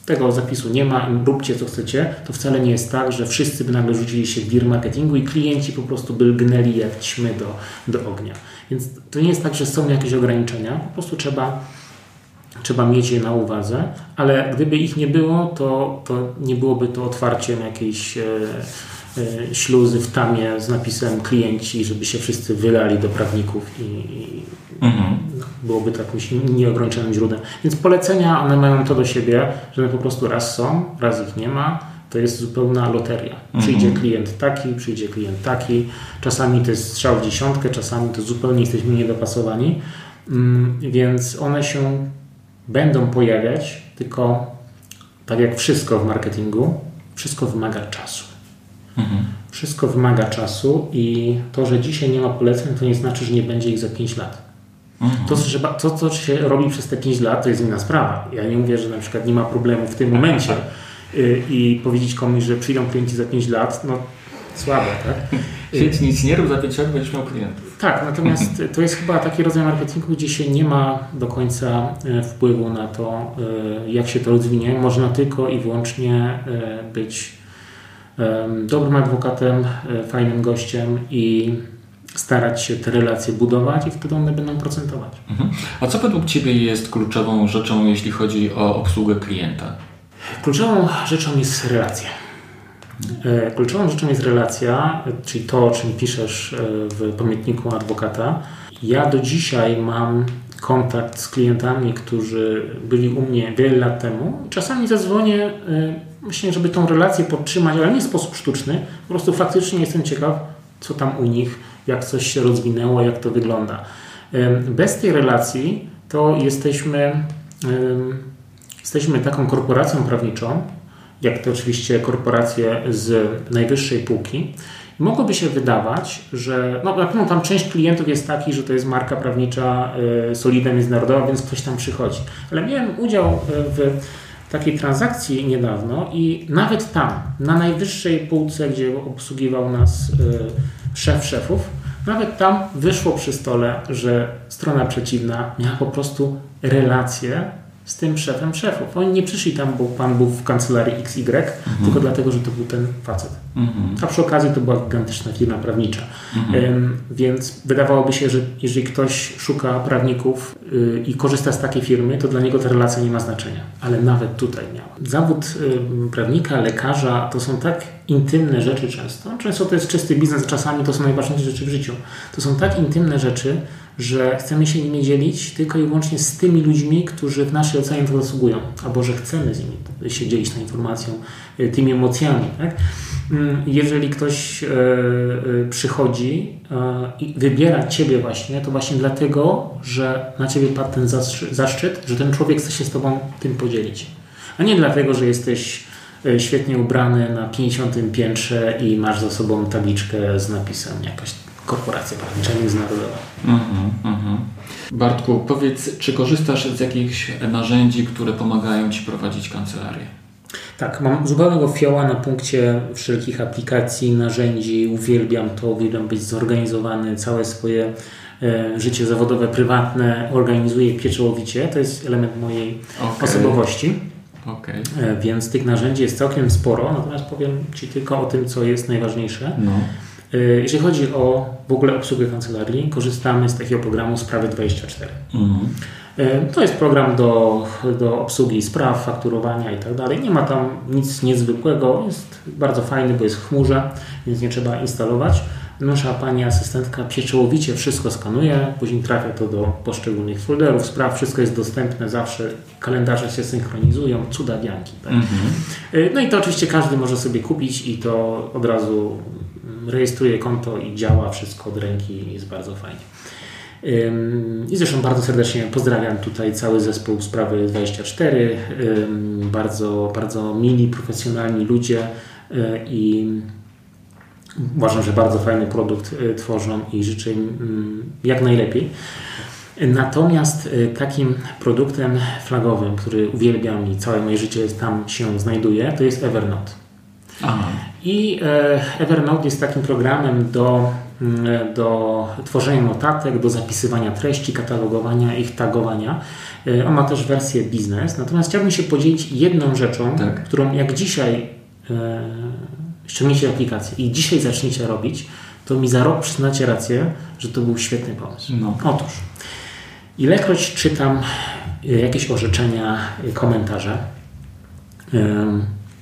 tego zapisu nie ma i róbcie co chcecie, to wcale nie jest tak, że wszyscy by nagle rzucili się w wir marketingu i klienci po prostu by gnęli jak ćmy do, do ognia. Więc to nie jest tak, że są jakieś ograniczenia, po prostu trzeba, trzeba mieć je na uwadze, ale gdyby ich nie było, to, to nie byłoby to otwarciem jakiejś e, E, śluzy w tamie z napisem klienci, żeby się wszyscy wylali do prawników i, i mhm. byłoby to jakimś nieograniczonym źródłem. Więc polecenia, one mają to do siebie, że one po prostu raz są, raz ich nie ma. To jest zupełna loteria. Przyjdzie mhm. klient taki, przyjdzie klient taki. Czasami to jest strzał w dziesiątkę, czasami to zupełnie jesteśmy niedopasowani. Mm, więc one się będą pojawiać, tylko tak jak wszystko w marketingu, wszystko wymaga czasu. Mhm. Wszystko wymaga czasu i to, że dzisiaj nie ma poleceń, to nie znaczy, że nie będzie ich za 5 lat. Mhm. To, że, to, co się robi przez te 5 lat, to jest inna sprawa. Ja nie mówię, że na przykład nie ma problemu w tym momencie y, i powiedzieć komuś, że przyjdą klienci za 5 lat, no słabe, tak? [laughs] Siedź nic nie rób, za 5 lat będziesz miał klientów. Tak, natomiast to jest chyba taki rodzaj marketingu, gdzie się nie ma do końca y, wpływu na to, y, jak się to rozwinie. Można tylko i wyłącznie być dobrym adwokatem, e, fajnym gościem i starać się te relacje budować i wtedy one będą procentować. Mhm. A co według Ciebie jest kluczową rzeczą, jeśli chodzi o obsługę klienta? Kluczową rzeczą jest relacja. E, kluczową rzeczą jest relacja, czyli to, o czym piszesz e, w pamiętniku adwokata. Ja do dzisiaj mam kontakt z klientami, którzy byli u mnie wiele lat temu. Czasami zadzwonię myślę, żeby tą relację podtrzymać, ale nie w sposób sztuczny. Po prostu faktycznie jestem ciekaw, co tam u nich, jak coś się rozwinęło, jak to wygląda. Bez tej relacji to jesteśmy, jesteśmy taką korporacją prawniczą, jak to oczywiście korporacje z najwyższej półki. Mogłoby się wydawać, że no, na pewno tam część klientów jest taki, że to jest marka prawnicza y, solidna, międzynarodowa, więc ktoś tam przychodzi. Ale miałem udział w takiej transakcji niedawno i nawet tam, na najwyższej półce, gdzie obsługiwał nas y, szef szefów, nawet tam wyszło przy stole, że strona przeciwna miała po prostu relację z tym szefem szefów. Oni nie przyszli tam, bo pan był w kancelarii XY, mhm. tylko dlatego, że to był ten facet. Mhm. A przy okazji to była gigantyczna firma prawnicza. Mhm. Więc wydawałoby się, że jeżeli ktoś szuka prawników y, i korzysta z takiej firmy, to dla niego ta relacja nie ma znaczenia. Ale nawet tutaj miała. Zawód prawnika, lekarza to są tak intymne rzeczy często. Często to jest czysty biznes, czasami to są najważniejsze rzeczy w życiu. To są tak intymne rzeczy, że chcemy się nimi dzielić tylko i wyłącznie z tymi ludźmi, którzy w naszej ocenie to zasługują, albo że chcemy z nimi się dzielić tą informacją, y, tymi emocjami. Tak? Mm, jeżeli ktoś e, e, przychodzi e, i wybiera Ciebie właśnie, to właśnie dlatego, że na Ciebie padł ten zaszczyt, że ten człowiek chce się z Tobą tym podzielić. A nie dlatego, że jesteś świetnie ubrany na 50 piętrze i masz za sobą tabliczkę z napisem jakaś korporacja prawnicza międzynarodowa. Mm-hmm, mm-hmm. Bartku, powiedz, czy korzystasz z jakichś narzędzi, które pomagają Ci prowadzić kancelarię? Tak, mam zupełnego fioła na punkcie wszelkich aplikacji, narzędzi, uwielbiam to, uwielbiam być zorganizowany, całe swoje e, życie zawodowe, prywatne organizuję pieczołowicie. To jest element mojej Okej. osobowości. Okej. E, Więc tych narzędzi jest całkiem sporo, natomiast powiem Ci tylko o tym, co jest najważniejsze. No. E, Jeżeli chodzi o w ogóle obsługę kancelarii, korzystamy z takiego programu Sprawy 24. Mhm. E, To jest program do, do obsługi spraw, fakturowania i tak dalej. Nie ma tam nic niezwykłego, jest bardzo fajny, bo jest w chmurze, więc nie trzeba instalować. Nasza pani asystentka pieczołowicie wszystko skanuje, później trafia to do poszczególnych folderów, spraw, wszystko jest dostępne zawsze, kalendarze się synchronizują, cuda bianki. Tak? Mhm. Y, No i to oczywiście każdy może sobie kupić i to od razu rejestruje konto i działa wszystko od ręki, jest bardzo fajnie. I zresztą bardzo serdecznie pozdrawiam tutaj cały zespół Sprawy 24. Ym, Bardzo, bardzo mili, profesjonalni ludzie y, i uważam, że bardzo fajny produkt y, tworzą i życzę im jak najlepiej. Natomiast y, takim produktem flagowym, który uwielbiam i całe moje życie tam się znajduje, to jest Evernote. Aha. I e, Evernote jest takim programem do, do tworzenia notatek, do zapisywania treści, katalogowania ich, tagowania. E, On ma też wersję biznes. Natomiast chciałbym się podzielić jedną rzeczą, Tak. którą jak dzisiaj e, ściągniecie aplikację i dzisiaj zaczniecie robić, to mi za rok przyznacie rację, że to był świetny pomysł. No. Otóż, ilekroć czytam jakieś orzeczenia, komentarze,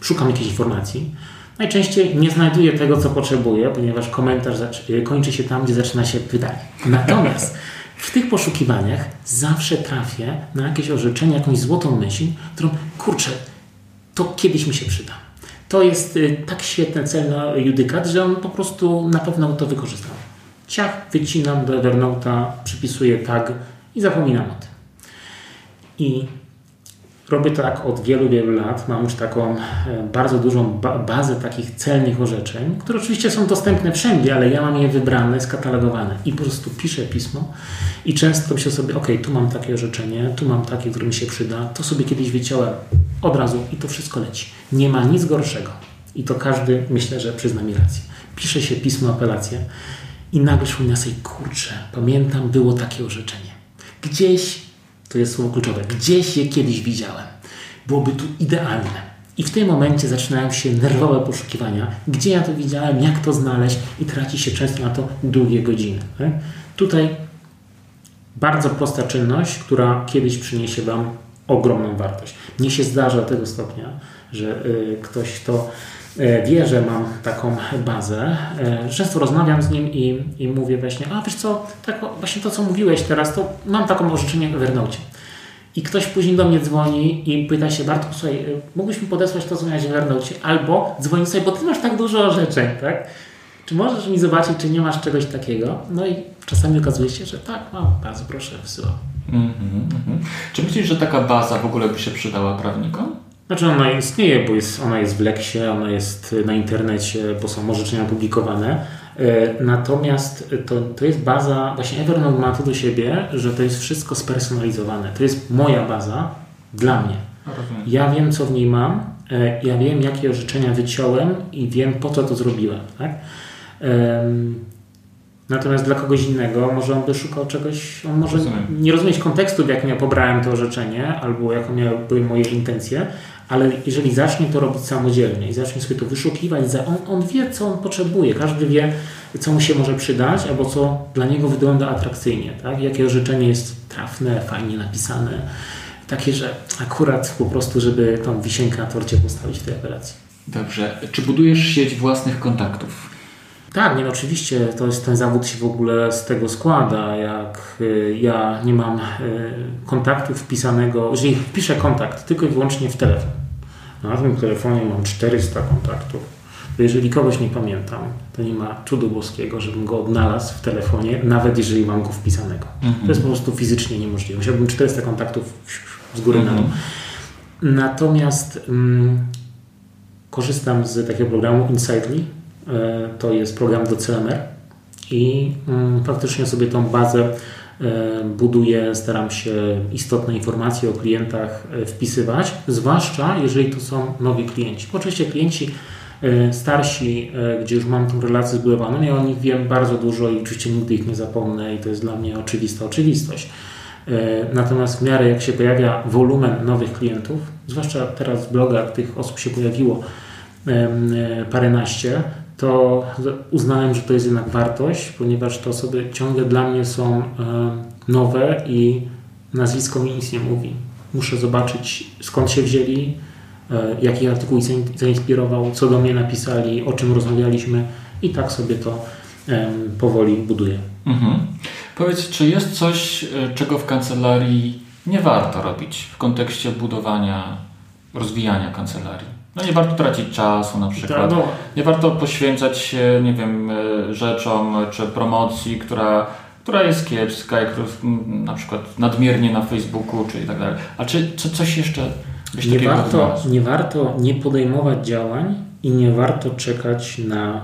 szukam jakiejś informacji, najczęściej nie znajduję tego, co potrzebuję, ponieważ komentarz e, kończy się tam, gdzie zaczyna się pytanie. Natomiast w tych poszukiwaniach zawsze trafię na jakieś orzeczenie, jakąś złotą myśl, którą, kurczę, to kiedyś mi się przyda. To jest y, tak świetny cel na judykat, że on po prostu na pewno to wykorzystam. Ciach, wycinam do Evernote'a, przypisuję tag i zapominam o tym. I robię to tak od wielu, wielu lat. Mam już taką e, bardzo dużą ba- bazę takich celnych orzeczeń, które oczywiście są dostępne wszędzie, ale ja mam je wybrane, skatalogowane i po prostu piszę pismo i często myślę sobie, ok, tu mam takie orzeczenie, tu mam takie, które mi się przyda, to sobie kiedyś wyciąłem od razu i to wszystko leci. Nie ma nic gorszego i to każdy, myślę, że przyzna mi rację. Pisze się pismo, apelację i nagle przypomina sobie, kurczę, pamiętam, było takie orzeczenie. Gdzieś, to jest słowo kluczowe, gdzieś je kiedyś widziałem. Byłoby tu idealne. I w tym momencie zaczynają się nerwowe poszukiwania, gdzie ja to widziałem, jak to znaleźć i traci się często na to długie godziny. Tak? Tutaj bardzo prosta czynność, która kiedyś przyniesie Wam ogromną wartość. Mnie się zdarza do tego stopnia, że y, ktoś to y, wie, że mam taką bazę. Y, często rozmawiam z nim i, i mówię właśnie, a wiesz co, tak, właśnie to, co mówiłeś teraz, to mam taką orzeczenie w Evernote. I ktoś później do mnie dzwoni i pyta się, Bartku, słuchaj, mógłbyś mi podesłać to, co miałeś w Evernote? Albo dzwoni sobie, bo ty masz tak dużo orzeczeń, tak? Czy możesz mi zobaczyć, czy nie masz czegoś takiego? No i czasami okazuje się, że tak, mam, bardzo proszę, wysyłam. Mhm, mhm. Czy myślisz, że taka baza w ogóle by się przydała prawnikom? Znaczy ona istnieje, bo jest, ona jest w Leksie, ona jest na internecie, bo są orzeczenia publikowane. E, Natomiast to, to jest baza, właśnie Evernote ma to do siebie, że to jest wszystko spersonalizowane. To jest moja baza dla mnie. Rozumiem. Ja wiem, co w niej mam, e, ja wiem, jakie orzeczenia wyciąłem i wiem, po co to zrobiłem. Tak? Natomiast dla kogoś innego może on by szukał czegoś, on może Rozumiem. nie rozumieć kontekstu, w jakim ja pobrałem to orzeczenie, albo jakie miały, były moje intencje, ale jeżeli zacznie to robić samodzielnie i zacznie sobie to wyszukiwać, on, on wie, co on potrzebuje, każdy wie, co mu się może przydać, albo co dla niego wygląda atrakcyjnie, tak? jakie orzeczenie jest trafne, fajnie napisane, takie, że akurat po prostu, żeby tą wisienkę na torcie postawić w tej apelacji. Dobrze. Czy budujesz sieć własnych kontaktów? Tak, nie, no oczywiście to jest, ten zawód się w ogóle z tego składa. Jak y, ja nie mam y, kontaktu wpisanego, jeżeli wpiszę kontakt tylko i wyłącznie w telefon, na tym telefonie mam 400 kontaktów, to jeżeli kogoś nie pamiętam, to nie ma cudu boskiego, żebym go odnalazł w telefonie, nawet jeżeli mam go wpisanego. To jest po prostu fizycznie niemożliwe. Musiałbym 400 kontaktów z góry na dół. Natomiast mm, korzystam z takiego programu Insightly. E, To jest program do CMR i mm, faktycznie sobie tą bazę e, buduję, staram się istotne informacje o klientach e, wpisywać, zwłaszcza jeżeli to są nowi klienci. Oczywiście klienci Starsi, gdzie już mam tę relację zbudowaną, ja o nich wiem bardzo dużo i oczywiście nigdy ich nie zapomnę i to jest dla mnie oczywista oczywistość. Natomiast w miarę jak się pojawia wolumen nowych klientów, zwłaszcza teraz w blogach tych osób się pojawiło paręnaście, to uznałem, że to jest jednak wartość, ponieważ te osoby ciągle dla mnie są nowe i nazwisko mi nic nie mówi. Muszę zobaczyć skąd się wzięli, e, jaki artykuł zainspirował, co do mnie napisali, o czym rozmawialiśmy i tak sobie to powoli buduję. Mhm. Powiedz, czy jest coś, e, czego w kancelarii nie warto robić w kontekście budowania, rozwijania kancelarii? No nie warto tracić czasu na przykład. Tak, no. Nie warto poświęcać się, nie wiem, e, rzeczom czy promocji, która, która jest kiepska, jak na przykład nadmiernie na Facebooku czy i tak dalej. A czy, czy coś jeszcze byś nie warto, nie warto nie podejmować działań i nie warto czekać na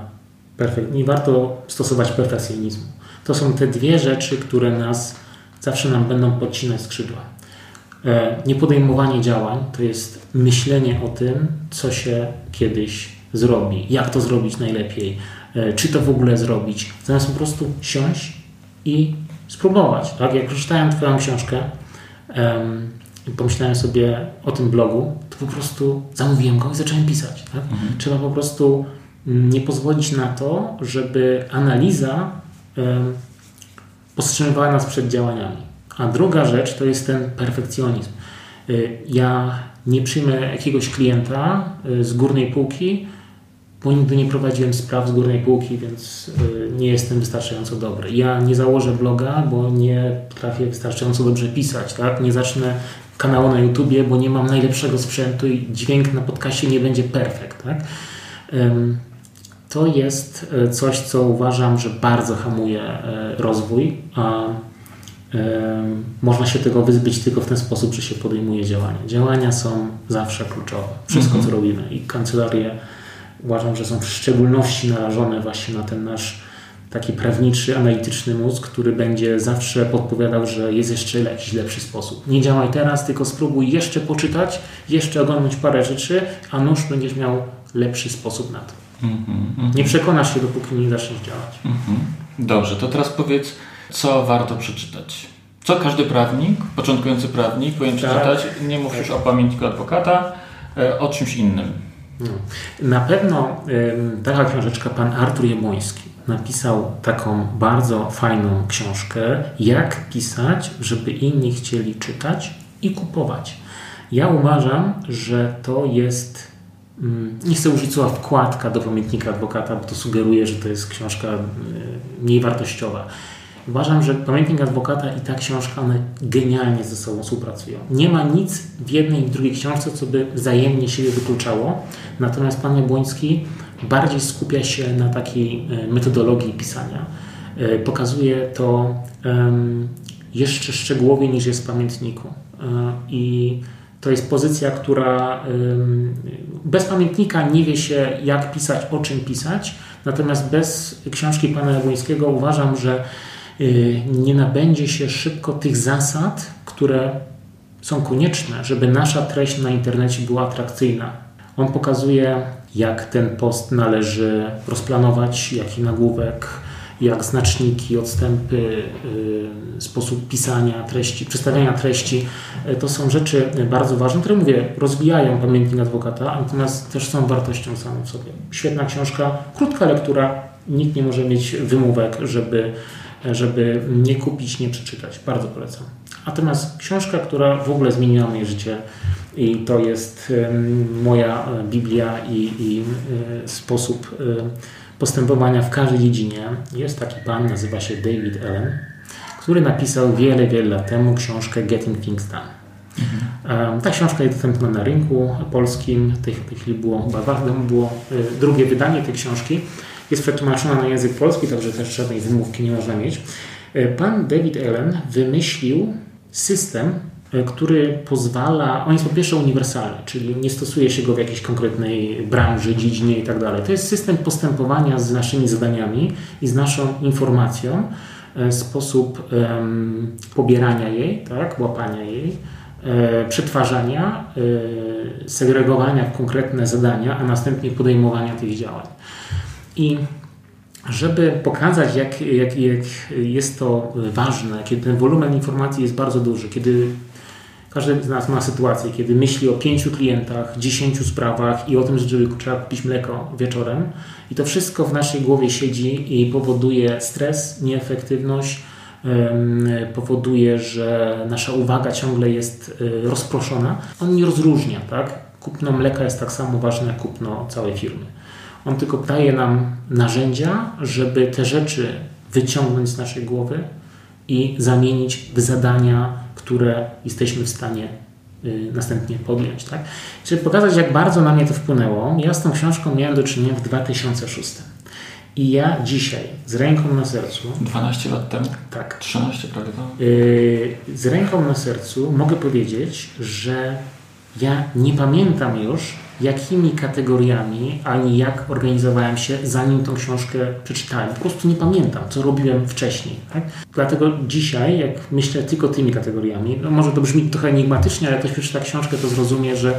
perfek- nie warto stosować perfekcjonizmu. To są te dwie rzeczy, które nas zawsze nam będą podcinać skrzydła. E, niepodejmowanie działań to jest myślenie o tym, co się kiedyś zrobi, jak to zrobić najlepiej, e, czy to w ogóle zrobić, zamiast po prostu siąść i spróbować. Tak? Jak przeczytałem Twoją książkę um, i pomyślałem sobie o tym blogu, to po prostu zamówiłem go i zacząłem pisać. Tak? Mhm. Trzeba po prostu mm, nie pozwolić na to, żeby analiza um, powstrzymywała nas przed działaniami. A druga rzecz to jest ten perfekcjonizm. Y, ja nie przyjmę jakiegoś klienta y, z górnej półki, bo nigdy nie prowadziłem spraw z górnej półki, więc y, nie jestem wystarczająco dobry. Ja nie założę bloga, bo nie potrafię wystarczająco dobrze pisać. Tak? Nie zacznę kanału na YouTubie, bo nie mam najlepszego sprzętu i dźwięk na podcaście nie będzie perfekt. Tak? To jest coś, co uważam, że bardzo hamuje rozwój. Można się tego wyzbyć tylko w ten sposób, że się podejmuje działania. Działania są zawsze kluczowe. Wszystko, co mhm. robimy. I kancelarie uważam, że są w szczególności narażone właśnie na ten nasz taki prawniczy, analityczny mózg, który będzie zawsze podpowiadał, że jest jeszcze jakiś lepszy sposób. Nie działaj teraz, tylko spróbuj jeszcze poczytać, jeszcze oglądać parę rzeczy, a nóż będziesz miał lepszy sposób na to. Mm -hmm. Nie przekonasz się, dopóki nie zaczniesz działać. Mm -hmm. Dobrze, to teraz powiedz, co warto przeczytać? Co każdy prawnik, początkujący prawnik powinien tak. przeczytać? Nie mów już o pamiętniku adwokata, e, o czymś innym. No. Na pewno taka książeczka pan Artur Jabłoński napisał taką bardzo fajną książkę, jak pisać, żeby inni chcieli czytać i kupować. Ja uważam, że to jest mm, nie chcę użyć słowa wkładka do pamiętnika adwokata, bo to sugeruje, że to jest książka y, mniej wartościowa. Uważam, że Pamiętnik Adwokata i ta książka, one genialnie ze sobą współpracują. Nie ma nic w jednej i w drugiej książce, co by wzajemnie siebie wykluczało. Natomiast pan Jabłoński bardziej skupia się na takiej e, metodologii pisania. E, pokazuje to jeszcze szczegółowiej niż jest w pamiętniku. E, I to jest pozycja, która bez pamiętnika nie wie się, jak pisać, o czym pisać. Natomiast bez książki pana Jabłońskiego uważam, że nie nabędzie się szybko tych zasad, które są konieczne, żeby nasza treść na internecie była atrakcyjna. On pokazuje, jak ten post należy rozplanować, jaki nagłówek, jak znaczniki, odstępy, y, sposób pisania treści, przedstawiania treści. Y, to są rzeczy bardzo ważne, które mówię, rozwijają pamiętnik adwokata, natomiast też są wartością samą w sobie. Świetna książka, krótka lektura, nikt nie może mieć wymówek, żeby żeby nie kupić, nie przeczytać. Bardzo polecam. Natomiast książka, która w ogóle zmieniła moje życie i to jest moja e, Biblia i, i e, sposób e, postępowania w każdej dziedzinie. Jest taki pan, nazywa się David Allen, który napisał wiele, wiele lat temu książkę Getting Things Done. Mhm. Ta książka jest dostępna na rynku polskim. W tej, chwili było chyba było drugie wydanie tej książki jest przetłumaczona na język polski, także też żadnej wymówki nie można mieć. E, pan David Allen wymyślił system, e, który pozwala, on jest po pierwsze uniwersalny, czyli nie stosuje się go w jakiejś konkretnej branży, dziedzinie i tak. To jest system postępowania z naszymi zadaniami i z naszą informacją, e, sposób um, pobierania jej, tak, łapania jej, e, przetwarzania, e, segregowania w konkretne zadania, a następnie podejmowania tych działań. I żeby pokazać, jak, jak, jak jest to ważne, kiedy ten wolumen informacji jest bardzo duży, kiedy każdy z nas ma sytuację, kiedy myśli o pięciu klientach, dziesięciu sprawach i o tym, że trzeba kupić mleko wieczorem, i to wszystko w naszej głowie siedzi i powoduje stres, nieefektywność, powoduje, że nasza uwaga ciągle jest e, rozproszona. On nie rozróżnia, tak? Kupno mleka jest tak samo ważne jak kupno całej firmy. On tylko daje nam narzędzia, żeby te rzeczy wyciągnąć z naszej głowy i zamienić w zadania, które jesteśmy w stanie y, następnie podjąć. Tak? Żeby pokazać, jak bardzo na mnie to wpłynęło, ja z tą książką miałem do czynienia w 2006. I ja dzisiaj z ręką na sercu. 12 lat temu? Tak. 13 prawie to. Yy, z ręką na sercu mogę powiedzieć, że ja nie pamiętam już, jakimi kategoriami, ani jak organizowałem się, zanim tą książkę przeczytałem. Po prostu nie pamiętam, co robiłem wcześniej. Tak? Dlatego dzisiaj, jak myślę tylko tymi kategoriami, no może to brzmi trochę enigmatycznie, ale jak ktoś przeczyta książkę, to zrozumie, że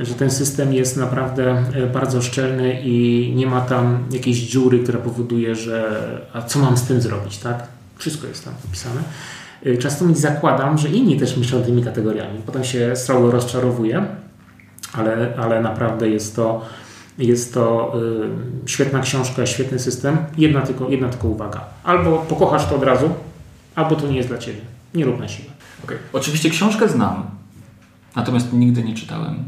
że ten system jest naprawdę e, bardzo szczelny i nie ma tam jakiejś dziury, która powoduje, że a co mam z tym zrobić, tak? Wszystko jest tam opisane. E, Często mi zakładam, że inni też myślą tymi kategoriami. Potem się srogo rozczarowuję, ale, ale naprawdę jest to, jest to y, świetna książka, świetny system. Jedna tylko, jedna tylko uwaga. Albo pokochasz to od razu, albo to nie jest dla Ciebie. Nie rób na siłę. Okay. Oczywiście książkę znam, natomiast nigdy nie czytałem.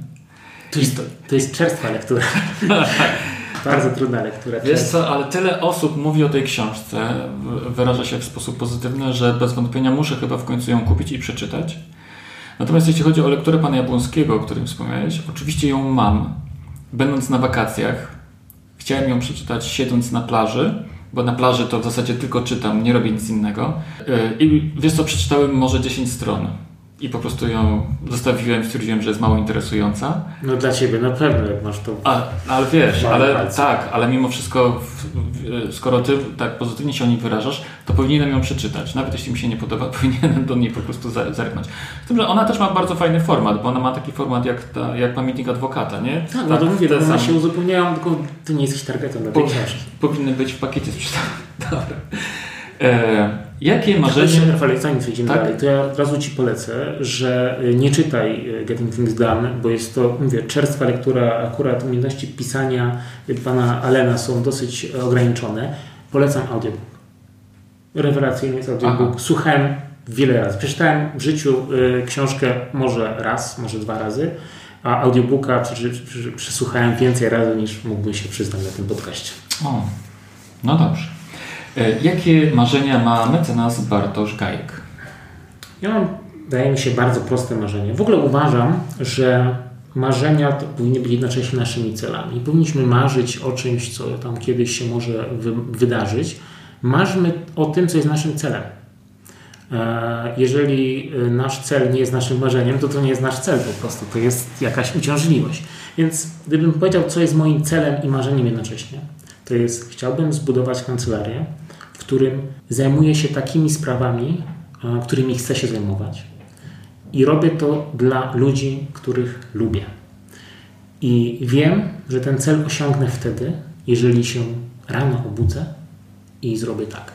To jest, to jest czerstwa lektura. [laughs] Bardzo trudna lektura. Wiesz co, ale tyle osób mówi o tej książce, wyraża się w sposób pozytywny, że bez wątpienia muszę chyba w końcu ją kupić i przeczytać. Natomiast jeśli chodzi o lekturę pana Jabłońskiego, o którym wspomniałeś, oczywiście ją mam. Będąc na wakacjach, chciałem ją przeczytać siedząc na plaży, bo na plaży to w zasadzie tylko czytam, nie robię nic innego. E, I wiesz co, przeczytałem może 10 stron i po prostu ją zostawiłem, stwierdziłem, że jest mało interesująca. No dla Ciebie na pewno, jak masz to... A, ale wiesz, ale tak, ale mimo wszystko, skoro Ty tak pozytywnie się o niej wyrażasz, to powinienem ją przeczytać. Nawet jeśli mi się nie podoba, [laughs] powinienem do niej po prostu zerknąć. Z tym, że ona też ma bardzo fajny format, bo ona ma taki format jak, ta, jak pamiętnik adwokata, nie? Tak, no to mówię, one się uzupełniają, tylko Ty nie jesteś targetem dla tej po, książki. Powinny być w pakiecie sprzedane. Dobra. [laughs] E, jakie marzenie... Rafale, zanim przejdziemy tak? dalej, to ja od razu Ci polecę, że y, nie czytaj y, Getting Things Done, bo jest to, mówię, czerstwa lektura, akurat umiejętności pisania pana Alena są dosyć ograniczone. Polecam audiobook. Rewelacyjny jest audiobook. Aha. Słuchałem wiele razy. Przeczytałem w życiu y, książkę może raz, może dwa razy, a audiobooka przesłuchałem więcej razy niż mógłbym się przyznać na tym podcaście. O, no dobrze. E, jakie marzenia ma mecenas Bartosz Gajek? Ja mam, wydaje mi się, bardzo proste marzenie. W ogóle uważam, że marzenia to powinny być jednocześnie naszymi celami. Powinniśmy marzyć o czymś, co tam kiedyś się może wy wydarzyć. Marzmy o tym, co jest naszym celem. E, jeżeli e, nasz cel nie jest naszym marzeniem, to to nie jest nasz cel po prostu, to jest jakaś uciążliwość. Więc gdybym powiedział, co jest moim celem i marzeniem jednocześnie, to jest chciałbym zbudować kancelarię, którym zajmuję się takimi sprawami, którymi chcę się zajmować. I robię to dla ludzi, których lubię. I wiem, że ten cel osiągnę wtedy, jeżeli się rano obudzę i zrobię tak.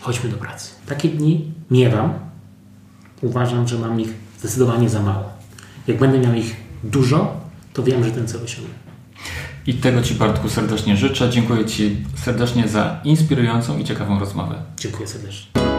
Chodźmy do pracy. Takie dni miewam. Uważam, że mam ich zdecydowanie za mało. Jak będę miał ich dużo, to wiem, że ten cel osiągnę. I tego Ci Bartku serdecznie życzę. Dziękuję Ci serdecznie za inspirującą i ciekawą rozmowę. Dziękuję serdecznie.